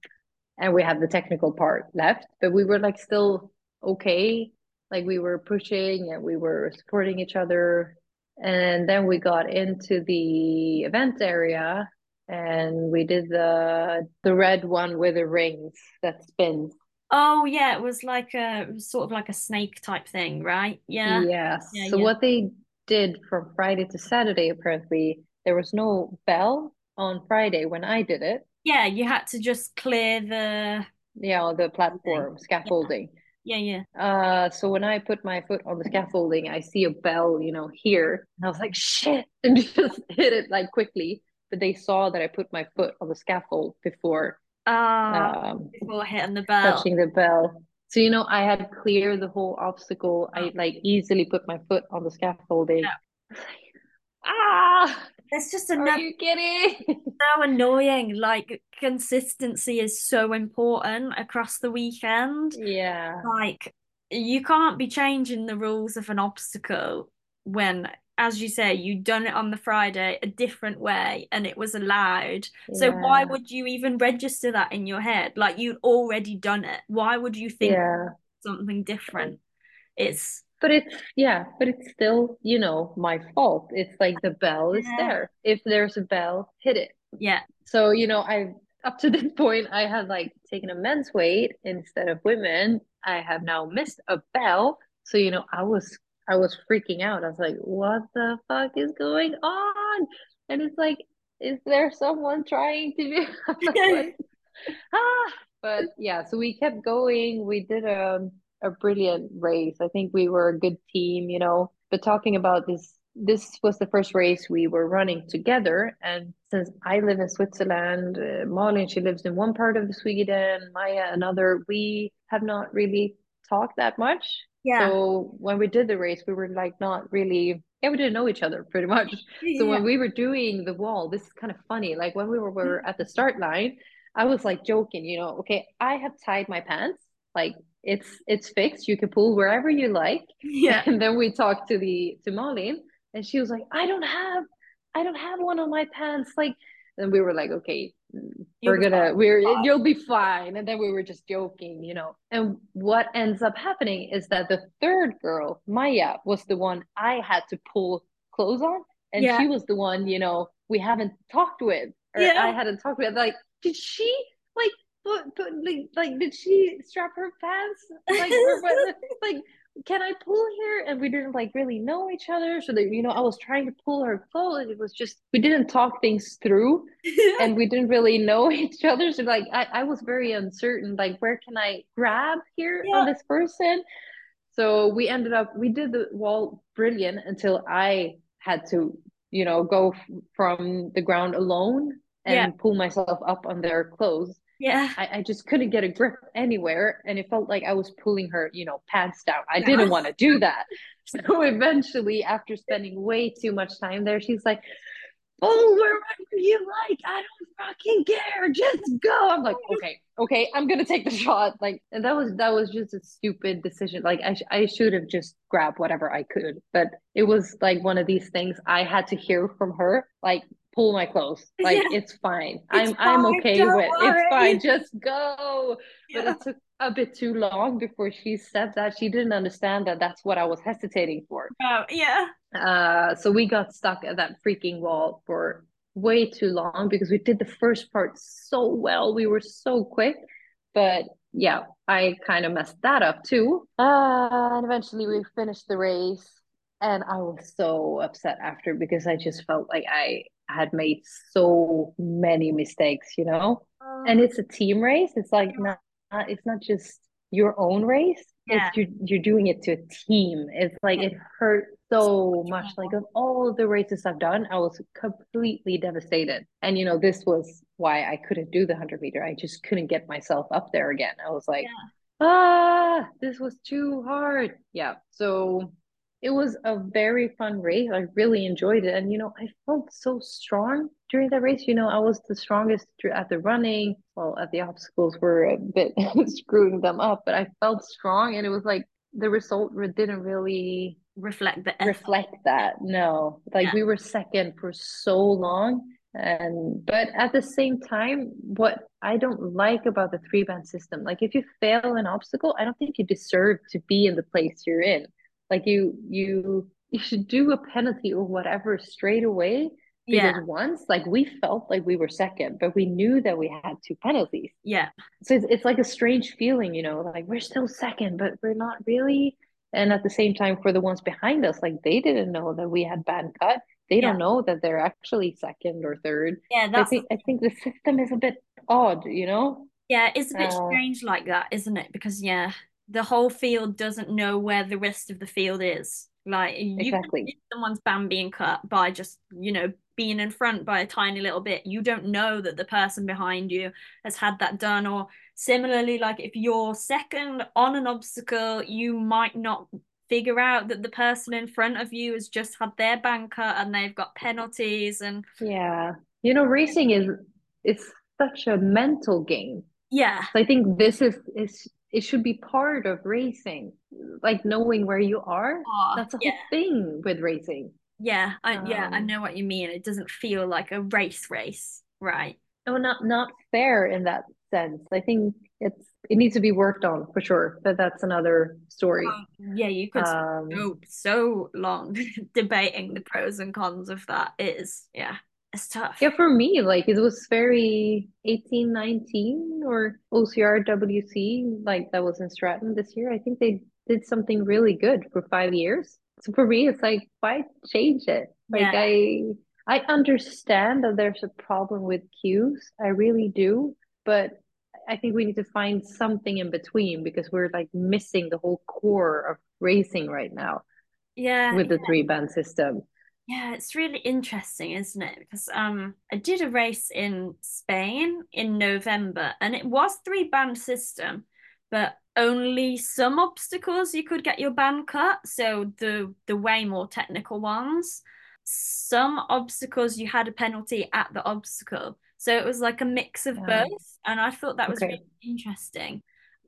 And we had the technical part left, but we were like still okay. Like we were pushing and we were supporting each other. And then we got into the event area and we did the the red one with the rings that spins. Oh yeah, it was like a was sort of like a snake type thing, right? Yeah. Yes. Yeah, So yeah. what they did from Friday to Saturday, apparently, there was no bell on Friday when I did it. Yeah, you had to just clear the Yeah, the platform, scaffolding. yeah, yeah. Uh, so when I put my foot on the scaffolding, I see a bell, you know, here, and I was like, shit, and just hit it like quickly. But they saw that I put my foot on the scaffold before um, before hitting the bell. touching the bell. So, you know, I had cleared the whole obstacle. I like easily put my foot on the scaffolding. Yeah. Ah, that's just are you kidding? so annoying. Like consistency is so important across the weekend. Yeah, Like you can't be changing the rules of an obstacle when, as you say, you done it on the Friday a different way and it was allowed. So why would you even register that in your head? Like you'd already done it. Why would you think yeah. something different? It's But it's yeah, but it's still, you know, my fault. It's like the bell is Yeah. there. If there's a bell, hit it. yeah, So, you know, I up to this point I had like taken a men's weight instead of women. I have now missed a bell. So, you know, I was I was freaking out. I was like, what the fuck is going on? And it's like, is there someone trying to be ah but yeah, so we kept going. We did a a brilliant race. I think we were a good team, you know. But talking about this this was the first race we were running together. And since I live in Switzerland, uh, Malin, she lives in one part of the Sweden, Maya another, we have not really talked that much. Yeah. So when we did the race, we were like not really, yeah, we didn't know each other pretty much. Yeah. So when we were doing the wall, this is kind of funny. Like when we were, were mm-hmm. at the start line, I was like joking, you know, okay, I have tied my pants. Like it's it's fixed. You can pull wherever you like. Yeah. And then we talked to the to Malin and she was like, I don't have I don't have one on my pants. Like and we were like, okay, you'll we're gonna fine. we're fine. you'll be fine. And then we were just joking, you know. And what ends up happening is that the third girl, Maya, was the one I had to pull clothes on. And yeah. she was the one, you know, we haven't talked with. Or yeah. I hadn't talked with. Like, did she like put, put like, like did she strap her pants? Like, or, like can I pull here? And we didn't like really know each other. So that, you know, I was trying to pull her clothes. It was just, we didn't talk things through and we didn't really know each other. So like, I, I was very uncertain, like, where can I grab here yeah. on this person? So we ended up, we did the wall brilliant until I had to, you know, go f- from the ground alone and yeah. pull myself up on their clothes yeah. I, I just couldn't get a grip anywhere. And it felt like I was pulling her, you know, pants down. I yeah. didn't want to do that. So eventually, after spending way too much time there, she's like, Oh, wherever you like. I don't fucking care. Just go. I'm like, okay, okay, I'm gonna take the shot. Like, and that was that was just a stupid decision. Like, I sh- I should have just grabbed whatever I could, but it was like one of these things I had to hear from her. Like, pull my clothes. Like yeah. it's fine. It's I'm fine. I'm okay Don't with worry. it's fine. Just go. Yeah. But it took a bit too long before she said that. She didn't understand that that's what I was hesitating for. Oh yeah. Uh, so we got stuck at that freaking wall for way too long because we did the first part so well. We were so quick, but yeah, I kind of messed that up too. Uh, and eventually we finished the race and I was so upset after because I just felt like I had made so many mistakes, you know? Um, and it's a team race. It's like not, not it's not just your own race. Yeah. It's you're, you're doing it to a team. It's like it hurt so much. Like of all the races I've done, I was completely devastated. And you know, this was why I couldn't do the 100 meter. I just couldn't get myself up there again. I was like, yeah. ah, this was too hard. Yeah. So it was a very fun race. I really enjoyed it. And, you know, I felt so strong during that race. You know, I was the strongest at the running. Well, at the obstacles were a bit screwing them up, but I felt strong. And it was like the result didn't really reflect that. Reflect that. No, like yeah. we were second for so long. And, but at the same time, what I don't like about the three band system, like if you fail an obstacle, I don't think you deserve to be in the place you're in like you you you should do a penalty or whatever straight away because yeah. once like we felt like we were second but we knew that we had two penalties. Yeah. So it's, it's like a strange feeling you know like we're still second but we're not really. And at the same time for the ones behind us like they didn't know that we had band cut. They yeah. don't know that they're actually second or third. Yeah that's... I think I think the system is a bit odd you know? Yeah it's a bit uh, strange like that isn't it? Because yeah the whole field doesn't know where the rest of the field is. Like you exactly. someone's band being cut by just, you know, being in front by a tiny little bit. You don't know that the person behind you has had that done. Or similarly, like if you're second on an obstacle, you might not figure out that the person in front of you has just had their band cut and they've got penalties and yeah. You know, racing is it's such a mental game. Yeah. So I think this is is it should be part of racing like knowing where you are. Oh, that's a yeah. whole thing with racing. Yeah I, um, yeah i um, know what you mean. It doesn't feel like a race race right. No not not fair in that sense. I think it's it needs to be worked on for sure but that's another story. Um, yeah you could um, go so long debating the pros and cons of that. Is yeah it's tough. Yeah, for me, like it was very 18, 19 or OCR WC, like that was in Stratton this year. I think they did something really good for five years. So for me, it's like, why change it? Like Yeah. I I understand that there's a problem with queues. I really do. But I think we need to find something in between because we're like missing the whole core of racing right now Yeah, with the three band system. Yeah, it's really interesting, isn't it? Because um, I did a race in Spain in November, and it was three band system, but only some obstacles you could get your band cut. So the the way more technical ones, some obstacles you had a penalty at the obstacle. So it was like a mix of Yeah. both, and I thought that was Okay. really interesting.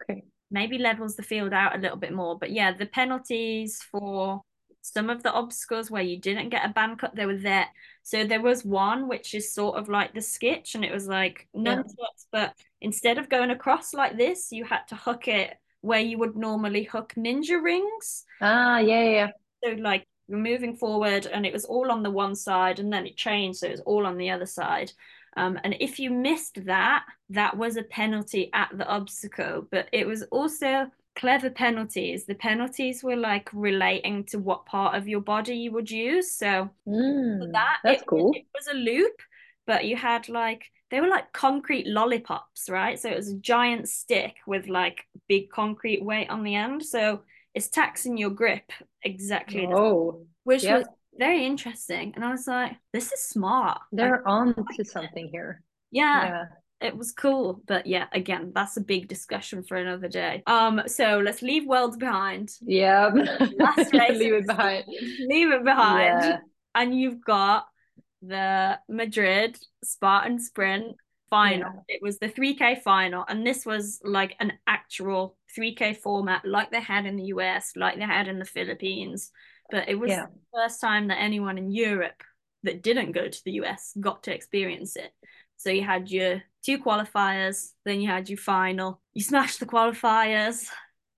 Okay. Maybe levels the field out a little bit more, but yeah, the penalties for some of the obstacles where you didn't get a band cut, they were there. So there was one which is sort of like the Skitch, and it was like Yeah. nunchucks, but instead of going across like this, you had to hook it where you would normally hook ninja rings. Ah, yeah, yeah, yeah. So like you're moving forward, and it was all on the one side, and then it changed, so it was all on the other side. Um, and if you missed that, that was a penalty at the obstacle, but it was also clever penalties. The penalties were like relating to what part of your body you would use. So Mm, that, that's it, cool. it was a loop, but you had like they were like concrete lollipops, right? So it was a giant stick with like big concrete weight on the end. So it's taxing your grip exactly Oh, which yeah. was very interesting. And I was like, this is smart. They're on to something here. Yeah, Yeah. It was cool. But yeah, again, that's a big discussion for another day. Um, so let's leave worlds behind. Yeah. Last race Leave it behind. Leave it behind. Yeah. And you've got the Madrid Spartan Sprint final. It was the 3K final, and this was like an actual 3K format, like they had in the US, like they had in the Philippines. But it was Yeah. the first time that anyone in Europe that didn't go to the US got to experience it. So you had your two qualifiers, then you had your final. You smashed the qualifiers.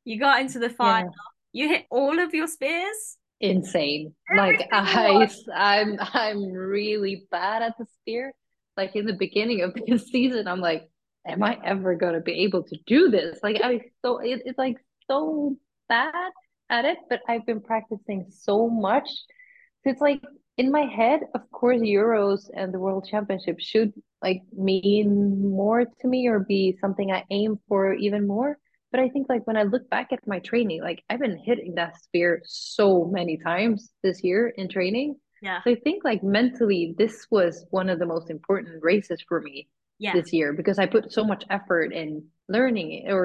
You got into the Yeah. final. You hit all of your spears. Insane. Like I. I'm, I'm really bad at the spear. Like in the beginning of this season, I'm like, am I ever gonna be able to do this? Like I so it, it's like so bad at it, but I've been practicing so much. So it's like in my head, of course, Euros and the World Championship should like mean more to me or be something I aim for even more. But I think like when I look back at my training, like I've been hitting that spear so many times this year in training. Yeah. So I think like mentally, this was one of the most important races for me Yeah. this year because I put so much effort in learning or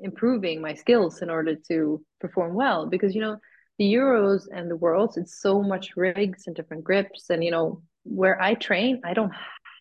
improving my skills in order to perform well. Because you know, the Euros and the Worlds, it's so much rigs and different grips, and you know, where I train, I don't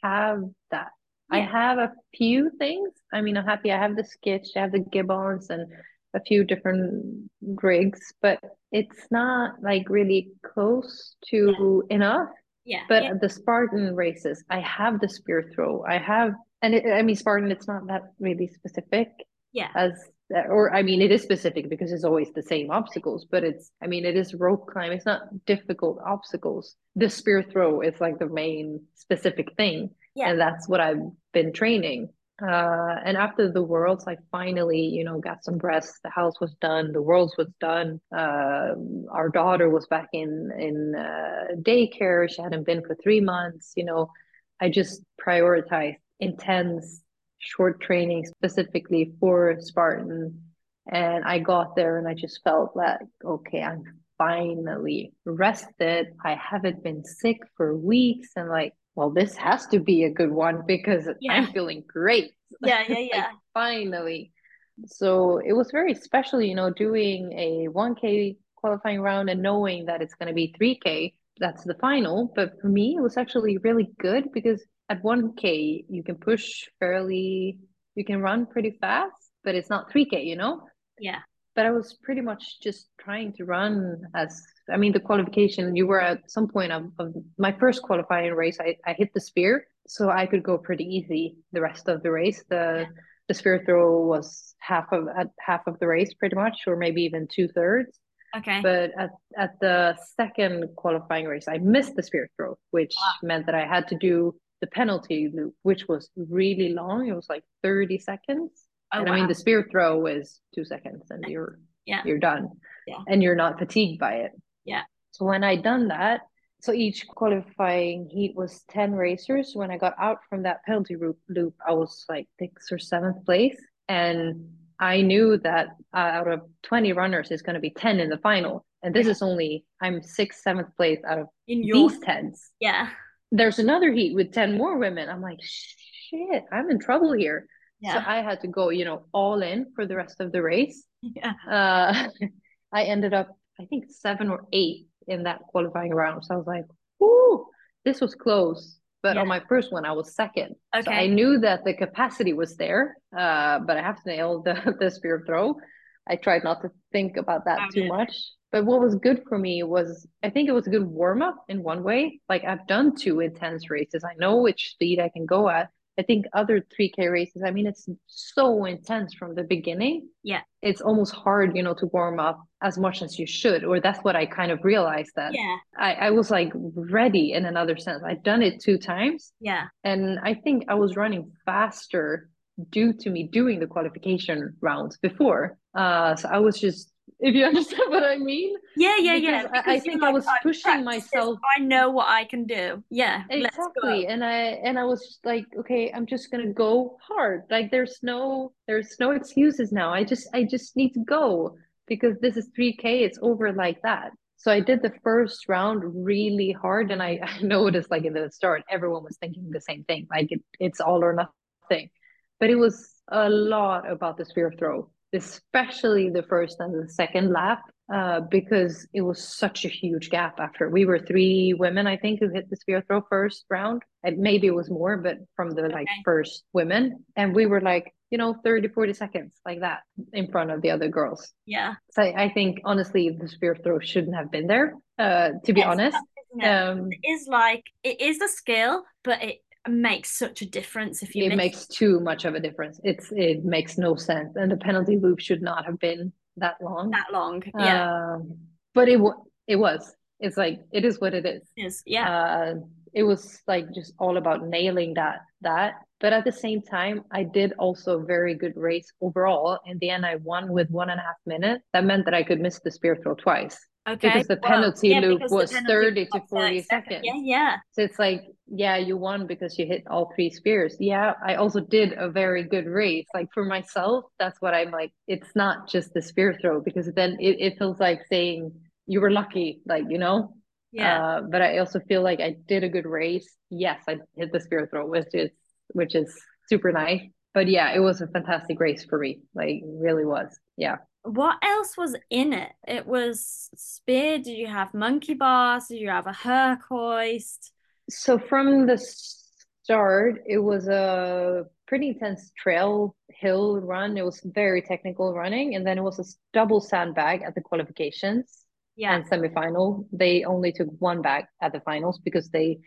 have that. I have a few things. I mean, I'm happy I have the Skitch, I have the Gibbons, and a few different rigs, but it's not like really close to enough. Yeah. But Yeah. the Spartan races, I have the spear throw. I have, and it, I mean, Spartan, it's not that really specific Yeah. as, or I mean, it is specific because it's always the same obstacles, but it's, I mean, it is rope climb. It's not difficult obstacles. The spear throw is like the main specific thing. Yeah. And that's what I've been training. Uh, and after the worlds, I finally, you know, got some rest. The house was done, the worlds was done. Uh, our daughter was back in in uh, daycare. She hadn't been for three months. You know, I just prioritized intense short training specifically for Spartan. And I got there and I just felt like, okay, I'm finally rested. I haven't been sick for weeks and like, well, this has to be a good one because Yeah. I'm feeling great. Yeah. Yeah. Like, Yeah. finally. So it was very special, you know, doing a 1K qualifying round and knowing that it's going to be 3K. That's the final. But for me, it was actually really good because at 1K, you can push fairly, you can run pretty fast, but it's not 3K, you know? Yeah. But I was pretty much just trying to run as, I mean, the qualification, you were at some point of, of my first qualifying race, I, I hit the spear. So I could go pretty easy the rest of the race. The the spear throw was half of at half of the race pretty much, or maybe even two thirds. Okay. But at, at the second qualifying race, I missed the spear throw, which Wow. meant that I had to do the penalty loop, which was really long. It was like 30 seconds. oh and wow. I mean the spear throw is two seconds and you're Yeah. you're done. Yeah. And you're not fatigued by it. Yeah. So when I done that, so each qualifying heat was 10 racers. When I got out from that penalty loop, I was like sixth or seventh place. And I knew that uh, out of 20 runners, it's going to be 10 in the final. And this yeah. is only, I'm sixth, seventh place out of in your, these 10s. Yeah. There's another heat with 10 more women. I'm like, shit, I'm in trouble here. Yeah. So I had to go, you know, all in for the rest of the race. Yeah. Uh, I ended up, I think, seven or eight in that qualifying round. So I was like, "Ooh, this was close." But yeah. on my first one, I was second. Okay. So I knew that the capacity was there, uh, but I have to nail the, the spear throw. I tried not to think about that too much. But what was good for me was I think it was a good warm up in one way. Like I've done two intense races. I know which speed I can go at. I think other 3K races, I mean, it's so intense from the beginning. Yeah. It's almost hard, you know, to warm up as much as you should. Or that's what I kind of realized that yeah. I, I was like ready in another sense. I'd done it two times. Yeah. And I think I was running faster due to me doing the qualification rounds before. Uh, so I was just if you understand what I mean. Yeah, yeah, because yeah. I, I think like, I was pushing myself. I know what I can do. Yeah, exactly. And I and I was like, okay, I'm just gonna go hard. Like there's no there's no excuses now. I just I just need to go because this is 3K. It's over like that. So I did the first round really hard, and I, I noticed like in the start, everyone was thinking the same thing. Like it, it's all or nothing. But it was a lot about the spear throw especially the first and the second lap, uh, because it was such a huge gap after. We were three women, I think, who hit the spear throw first round. And maybe it was more, but from the like first women. And we were like, you know, 30, 40 seconds like that in front of the other girls. Yeah. So I, I think honestly, the spear throw shouldn't have been there, uh, to be yes, honest. Um, it is like, it is a skill, but it makes such a difference if you it makes too much of a difference. It's it makes no sense. And the penalty loop should not have been that long. That long yeah. Um, but it it was. It's like it is what it is. It is yeah. Uh, it was like just all about nailing that that. But at the same time i did also a very good race overall. In the end i won with one and a half minutes. That meant that i could miss the spear throw twice Okay. Because the penalty well, yeah, loop was penalty 30 to 40 seconds. seconds. Yeah, yeah. So it's like, yeah, you won because you hit all three spears. Yeah, I also did a very good race. Like for myself, that's what I'm like. It's not just the spear throw because then it, it feels like saying you were lucky, like, you know? Yeah. Uh, but I also feel like I did a good race. Yes, I hit the spear throw, which is which is super nice. But yeah, it was a fantastic race for me. Like really was. Yeah what else was in it? It was spear. Did you have monkey bars? Did you have a Herc hoist? So from the start, it was a pretty intense trail hill run. It was very technical running, and then it was a double sandbag at the qualifications yeah. and semifinal. They only took one bag at the finals because they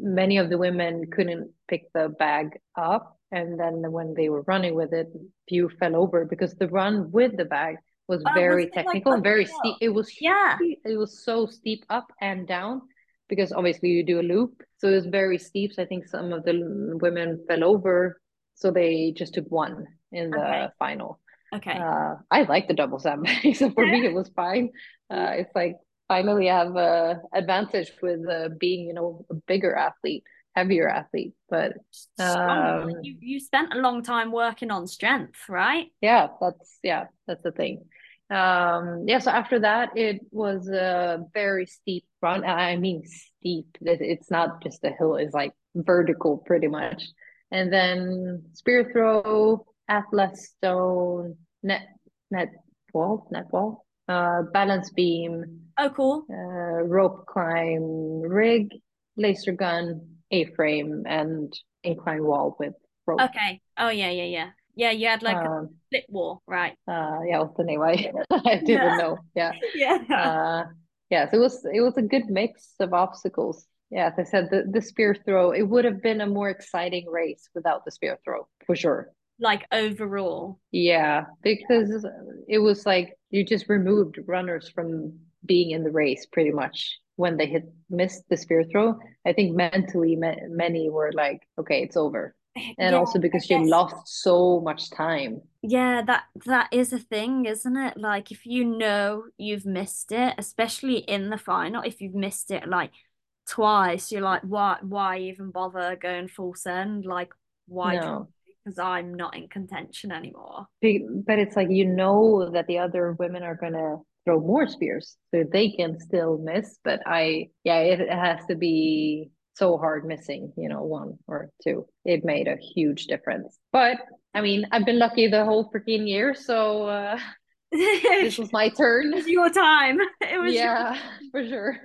many of the women couldn't pick the bag up and then when they were running with it few fell over because the run with the bag was oh, very was technical like and very steep. It was yeah. steep. it was so steep up and down because obviously you do a loop. So it was very steep. So i think some of the women fell over. So they just took one in the okay. final. Okay. Uh, i like the double sandbag. So for me it was fine. Uh, it's like finally I have a advantage with uh, being you know a bigger athlete heavier athlete but um, you, you spent a long time working on strength right? Yeah that's yeah that's the thing. Um yeah so after that it was a very steep run i mean steep it's not just a hill it's like vertical pretty much. And then spear throw atlas stone net net wall net wall uh balance beam oh cool. uh rope climb rig laser gun a-frame and incline wall with rope. Okay. Oh yeah, yeah, yeah. Yeah, you had like um, a split wall, right? Uh yeah, what's the name? I, I didn't yeah. know. Yeah. yeah. Uh yeah, so it was it was a good mix of obstacles. Yeah, as I said, the, the spear throw, it would have been a more exciting race without the spear throw, for sure. Like overall. Yeah, because it was like you just removed runners from being in the race pretty much when they had missed the spear throw, I think mentally many were like, okay, it's over. and yeah, also because you guess lost so much time. yeah, that that is a thing, isn't it? Like if you know you've missed it, especially in the final, if you've missed it like twice, you're like, why why even bother going full send? Like why? No, Because I'm not in contention anymore. But it's like you know that the other women are gonna throw more spears, so they can still miss. But I, yeah, it, it has to be so hard missing, you know, one or two. It made a huge difference. But I mean, I've been lucky the whole freaking year, so uh, this was my It turn. was your time. It was your Yeah, for sure.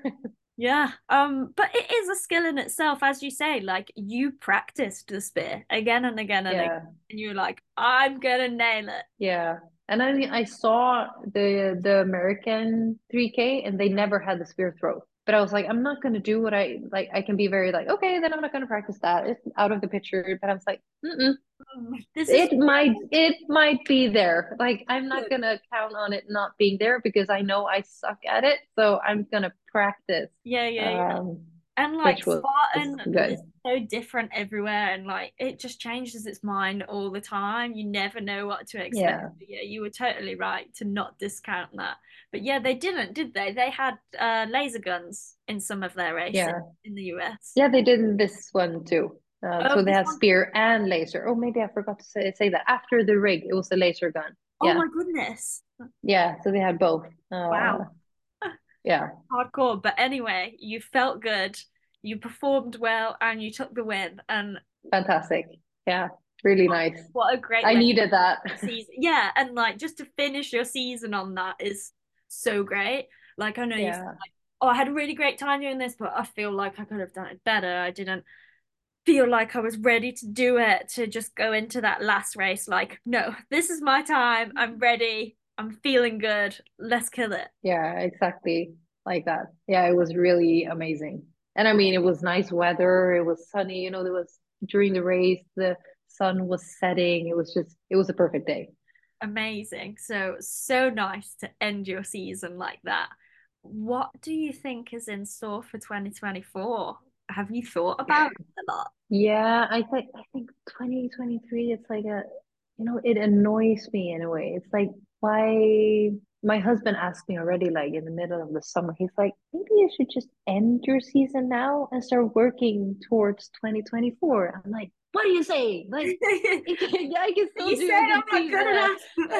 Yeah, um, but it is a skill in itself, as you say, like you practiced the spear again and again and again, and you're like, I'm gonna nail it. Yeah. And I mean, I saw the the American 3K and they never had the spear throw. But I was like, I'm not gonna do what I like. I can be very like, okay, then I'm not gonna practice that. It's out of the picture. But I was like, Mm-mm. Um, This is It might it might be there. Like I'm not good. gonna count on it not being there because I know I suck at it. So I'm gonna practice. Yeah, yeah, yeah. Um, And like was Spartan is so different everywhere, and like it just changes its mind all the time. You never know what to expect. Yeah. Yeah, you were totally right to not discount that. But yeah, they didn't, did they? They had uh laser guns in some of their races Yeah. in the US. Yeah, they did this one too. Uh, Oh, so they had spear and laser. Oh, maybe I forgot to say, say that after the rig, it was a laser gun. Oh my goodness. yeah. So they had both. Wow. Yeah, hardcore. But anyway, you felt good, you performed well, and you took the win. And fantastic. Yeah, really nice. what a great I needed that. season. Yeah, and like just to finish your season on that is so great. Like I know you said, Yeah, like, oh, I had a really great time doing this, but I feel like I could have done it better. I didn't feel like I was ready to do it to just go into that last race. Like, no, this is my time. I'm mm. ready. I'm feeling good. Let's kill it. yeah, exactly like that. Yeah, it was really amazing. And I mean, it was nice weather. It was sunny. You know, there was during the race, the sun was setting. It was just, it was a perfect day. Amazing. So, so nice to end your season like that. What do you think is in store for 2024? Have you thought about it a lot? Yeah, I think I think 2023 it's like a you know it annoys me in a way. It's like why my husband asked me already like in the middle of the summer. He's like, maybe you should just end your season now and start working towards 2024. I'm like, what do you say? Like yeah, I can still You do said I'm not good enough.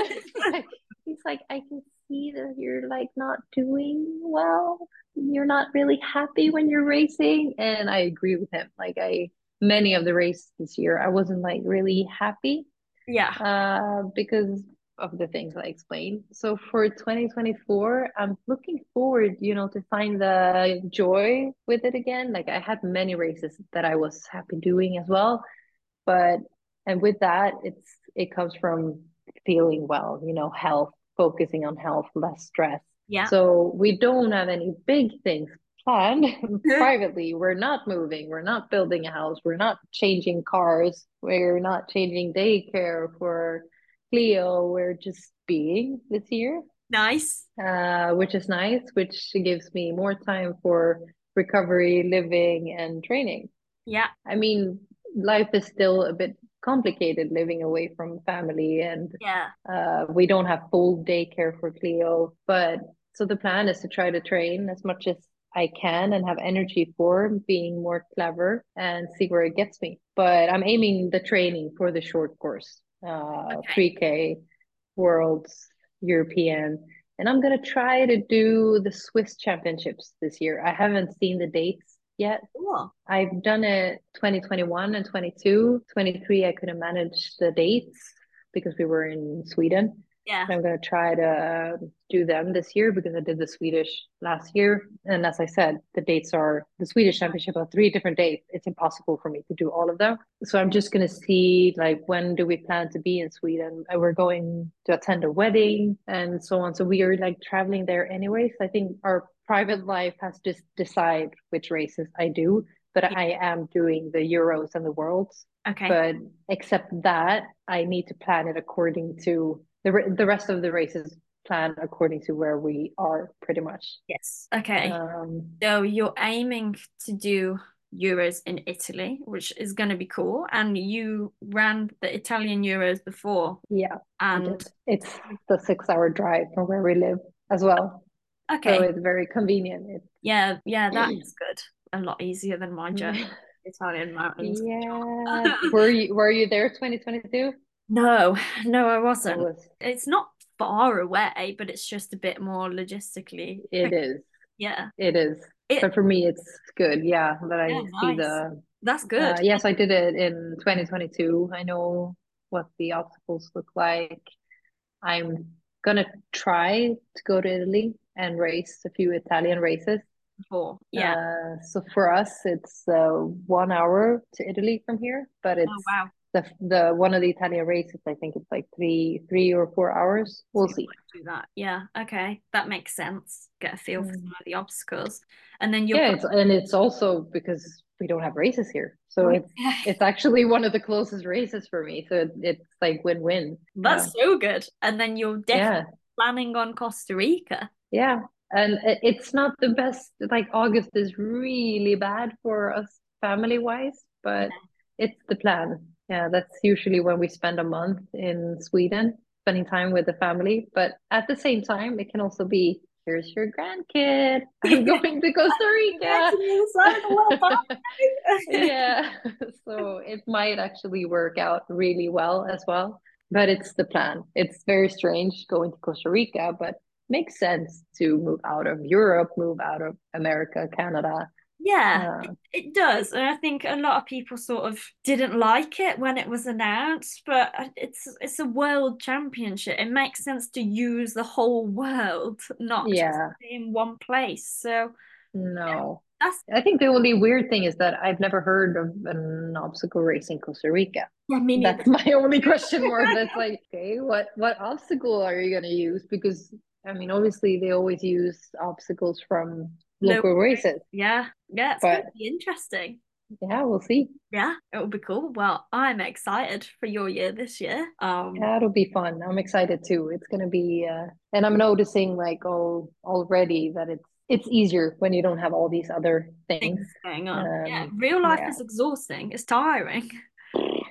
He's like, he's like, I can see that you're like not doing well. You're not really happy when you're racing. And I agree with him. Like I many of the races this year, I wasn't like really happy Yeah. uh because of the things I explained. So for 2024, I'm looking forward, you know, to find the joy with it again. Like I had many races that I was happy doing as well. But and with that it's it comes from feeling well you know health focusing on health less stress. Yeah. so we don't have any big things planned mm-hmm. privately. We're not moving. We're not building a house. We're not changing cars. We're not changing daycare for cleo we're just being this year Nice. uh, which is nice which gives me more time for recovery living and training Yeah. I mean, life is still a bit complicated living away from family, and Yeah. uh, we don't have full daycare for Cleo. But so the plan is to try to train as much as I can and have energy for being more clever and see where it gets me. But I'm aiming the training for the short course, uh, Okay. 3K, Worlds, European. And I'm gonna try to do the Swiss Championships this year. I haven't seen the dates yet, Cool. I've done it 2021 and 22. 23, I couldn't manage the dates because we were in Sweden. Yeah. I'm going to try to um, do them this year because I did the Swedish last year. And as I said, the dates are the Swedish championship are three different dates. It's impossible for me to do all of them. So I'm just going to see like when do we plan to be in Sweden? And we're going to attend a wedding and so on. So we are like traveling there anyways. I think our private life has to decide which races I do, but Yeah. I am doing the Euros and the Worlds. Okay. But except that, I need to plan it according to the the rest of the races plan according to where we are pretty much. Yes. Okay. Um, So you're aiming to do Euros in Italy, which is going to be cool. And you ran the Italian Euros before. Yeah. And it's the six hour drive from where we live as well. Okay. So it's very convenient. It's... Yeah, yeah, that is good. A lot easier than my journey. Italian mountains. Yeah. were you were you there 2022? No, no, I wasn't. Was... It's not far away, but it's just a bit more logistically. It is. Yeah. It is. It... But for me, it's good. Yeah, that I yeah, see nice. the. That's good. Uh, yes, I did it in 2022. I know what the obstacles look like. I'm gonna try to go to Italy and race a few Italian races. Before, yeah. Uh, so for us, it's uh, one hour to Italy from here, but oh, it's oh, wow. The the one of the Italian races. I think it's like three three or four hours. We'll see. Do that, yeah. Okay, that makes sense. Get a feel mm. for some of the obstacles, and then you yeah, it's, and it's also because we don't have races here, so oh, it's yeah. it's actually one of the closest races for me. So it, it's like win win. That's yeah. so good. And then you're definitely yeah. planning on Costa Rica. Yeah, and it's not the best like august is really bad for us family wise but it's the plan yeah that's usually when we spend a month in sweden spending time with the family. But at the same time it can also be here's your grandkid. I'm going to costa rica yeah so it might actually work out really well as well. But it's the plan. It's very strange going to costa rica but makes sense to move out of Europe, move out of America, Canada. Yeah, uh, it, it, does. And I think a lot of people sort of didn't like it when it was announced, but it's it's a world championship. It makes sense to use the whole world, not yeah. in one place. So no. That's, I think the only weird thing is that I've never heard of an obstacle race in Costa Rica. Yeah, me That's my only question mark. That's like, okay, what what obstacle are you gonna use? Because I mean, obviously they always use obstacles from local races. Yeah, yeah, it's but, be interesting. Yeah, we'll see. Yeah, it will be cool. Well, I'm excited for your year this year. Um, yeah, it'll be fun. I'm excited too. It's gonna be, uh, and I'm noticing like all already that it's it's easier when you don't have all these other things, things going on. Um, yeah, real life yeah. is exhausting. It's tiring.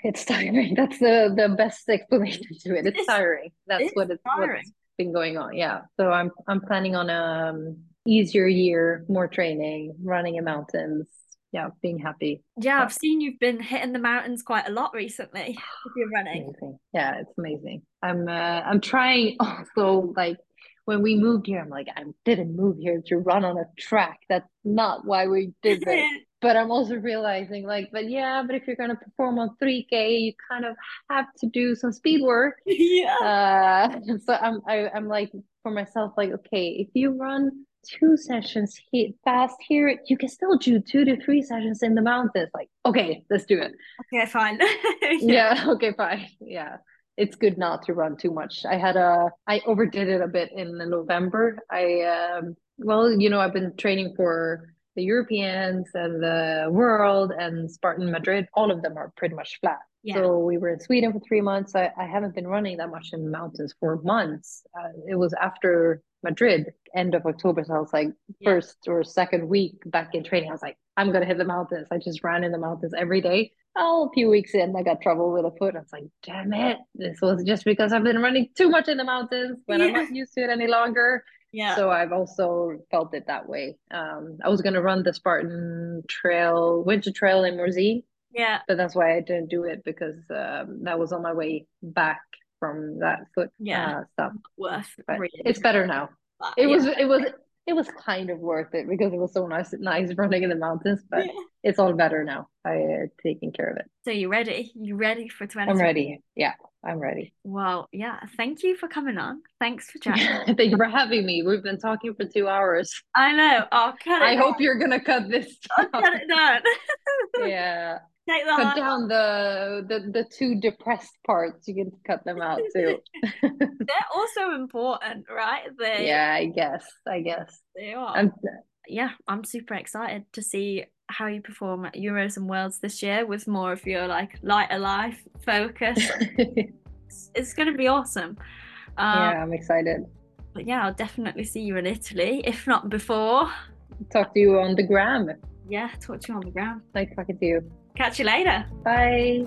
It's tiring. That's the the best explanation to it. It's, it's tiring. That's it's what it's tiring. What's, been going on. Yeah. So I'm I'm planning on a um, easier year, more training, running in mountains. Yeah, being happy. Yeah, I've seen you've been hitting the mountains quite a lot recently if you're running. Amazing. Yeah, it's amazing. I'm uh, I'm trying also like when we moved here, I'm like, I didn't move here to run on a track. That's not why we did it. but I'm also realizing like, but yeah, but if you're gonna perform on 3K, you kind of have to do some speed work. Yeah. Uh, so I'm I, am i am like for myself like, okay, if you run two sessions hit fast here, you can still do two to three sessions in the mountains. Like, okay, let's do it. Okay, fine. yeah. yeah. Okay, fine. Yeah. It's good not to run too much. I had a I overdid it a bit in November. I um well, you know, I've been training for the Europeans and the World and Spartan Madrid, all of them are pretty much flat. Yeah. So we were in Sweden for three months. I, I haven't been running that much in the mountains for months. Uh, it was after Madrid, end of October. So I was like, yeah. first or second week back in training, I was like, I'm going to hit the mountains. I just ran in the mountains every day. Oh, a few weeks in, I got trouble with a foot. I was like, damn it. This was just because I've been running too much in the mountains when yeah. I'm not used to it any longer. Yeah. So I've also felt it that way. Um, I was gonna run the Spartan Trail, Winter Trail in Morzine. Yeah. But that's why I didn't do it because um, that was on my way back from that foot yeah. Uh, stuff. Worth. But really. It's better now. it yeah. was. It was it was kind of worth it because it was so nice nice running in the mountains but yeah. it's all better now i uh, taking care of it so you ready you ready for 20 i'm ready yeah i'm ready well yeah thank you for coming on thanks for chatting thank you for having me we've been talking for two hours i know i'll cut it i down. hope you're gonna cut this i'll cut it down yeah cut down the, the the two depressed parts. You can cut them out too. They're also important, right? They yeah, I guess. I guess they are. I'm, yeah, I'm super excited to see how you perform at Euros and Worlds this year with more of your like lighter life focus. it's, it's going to be awesome. Um, yeah, I'm excited. But yeah, I'll definitely see you in Italy, if not before. Talk to you on the gram. Yeah, talk to you on the gram. Nice talking to you. Catch you later. Bye.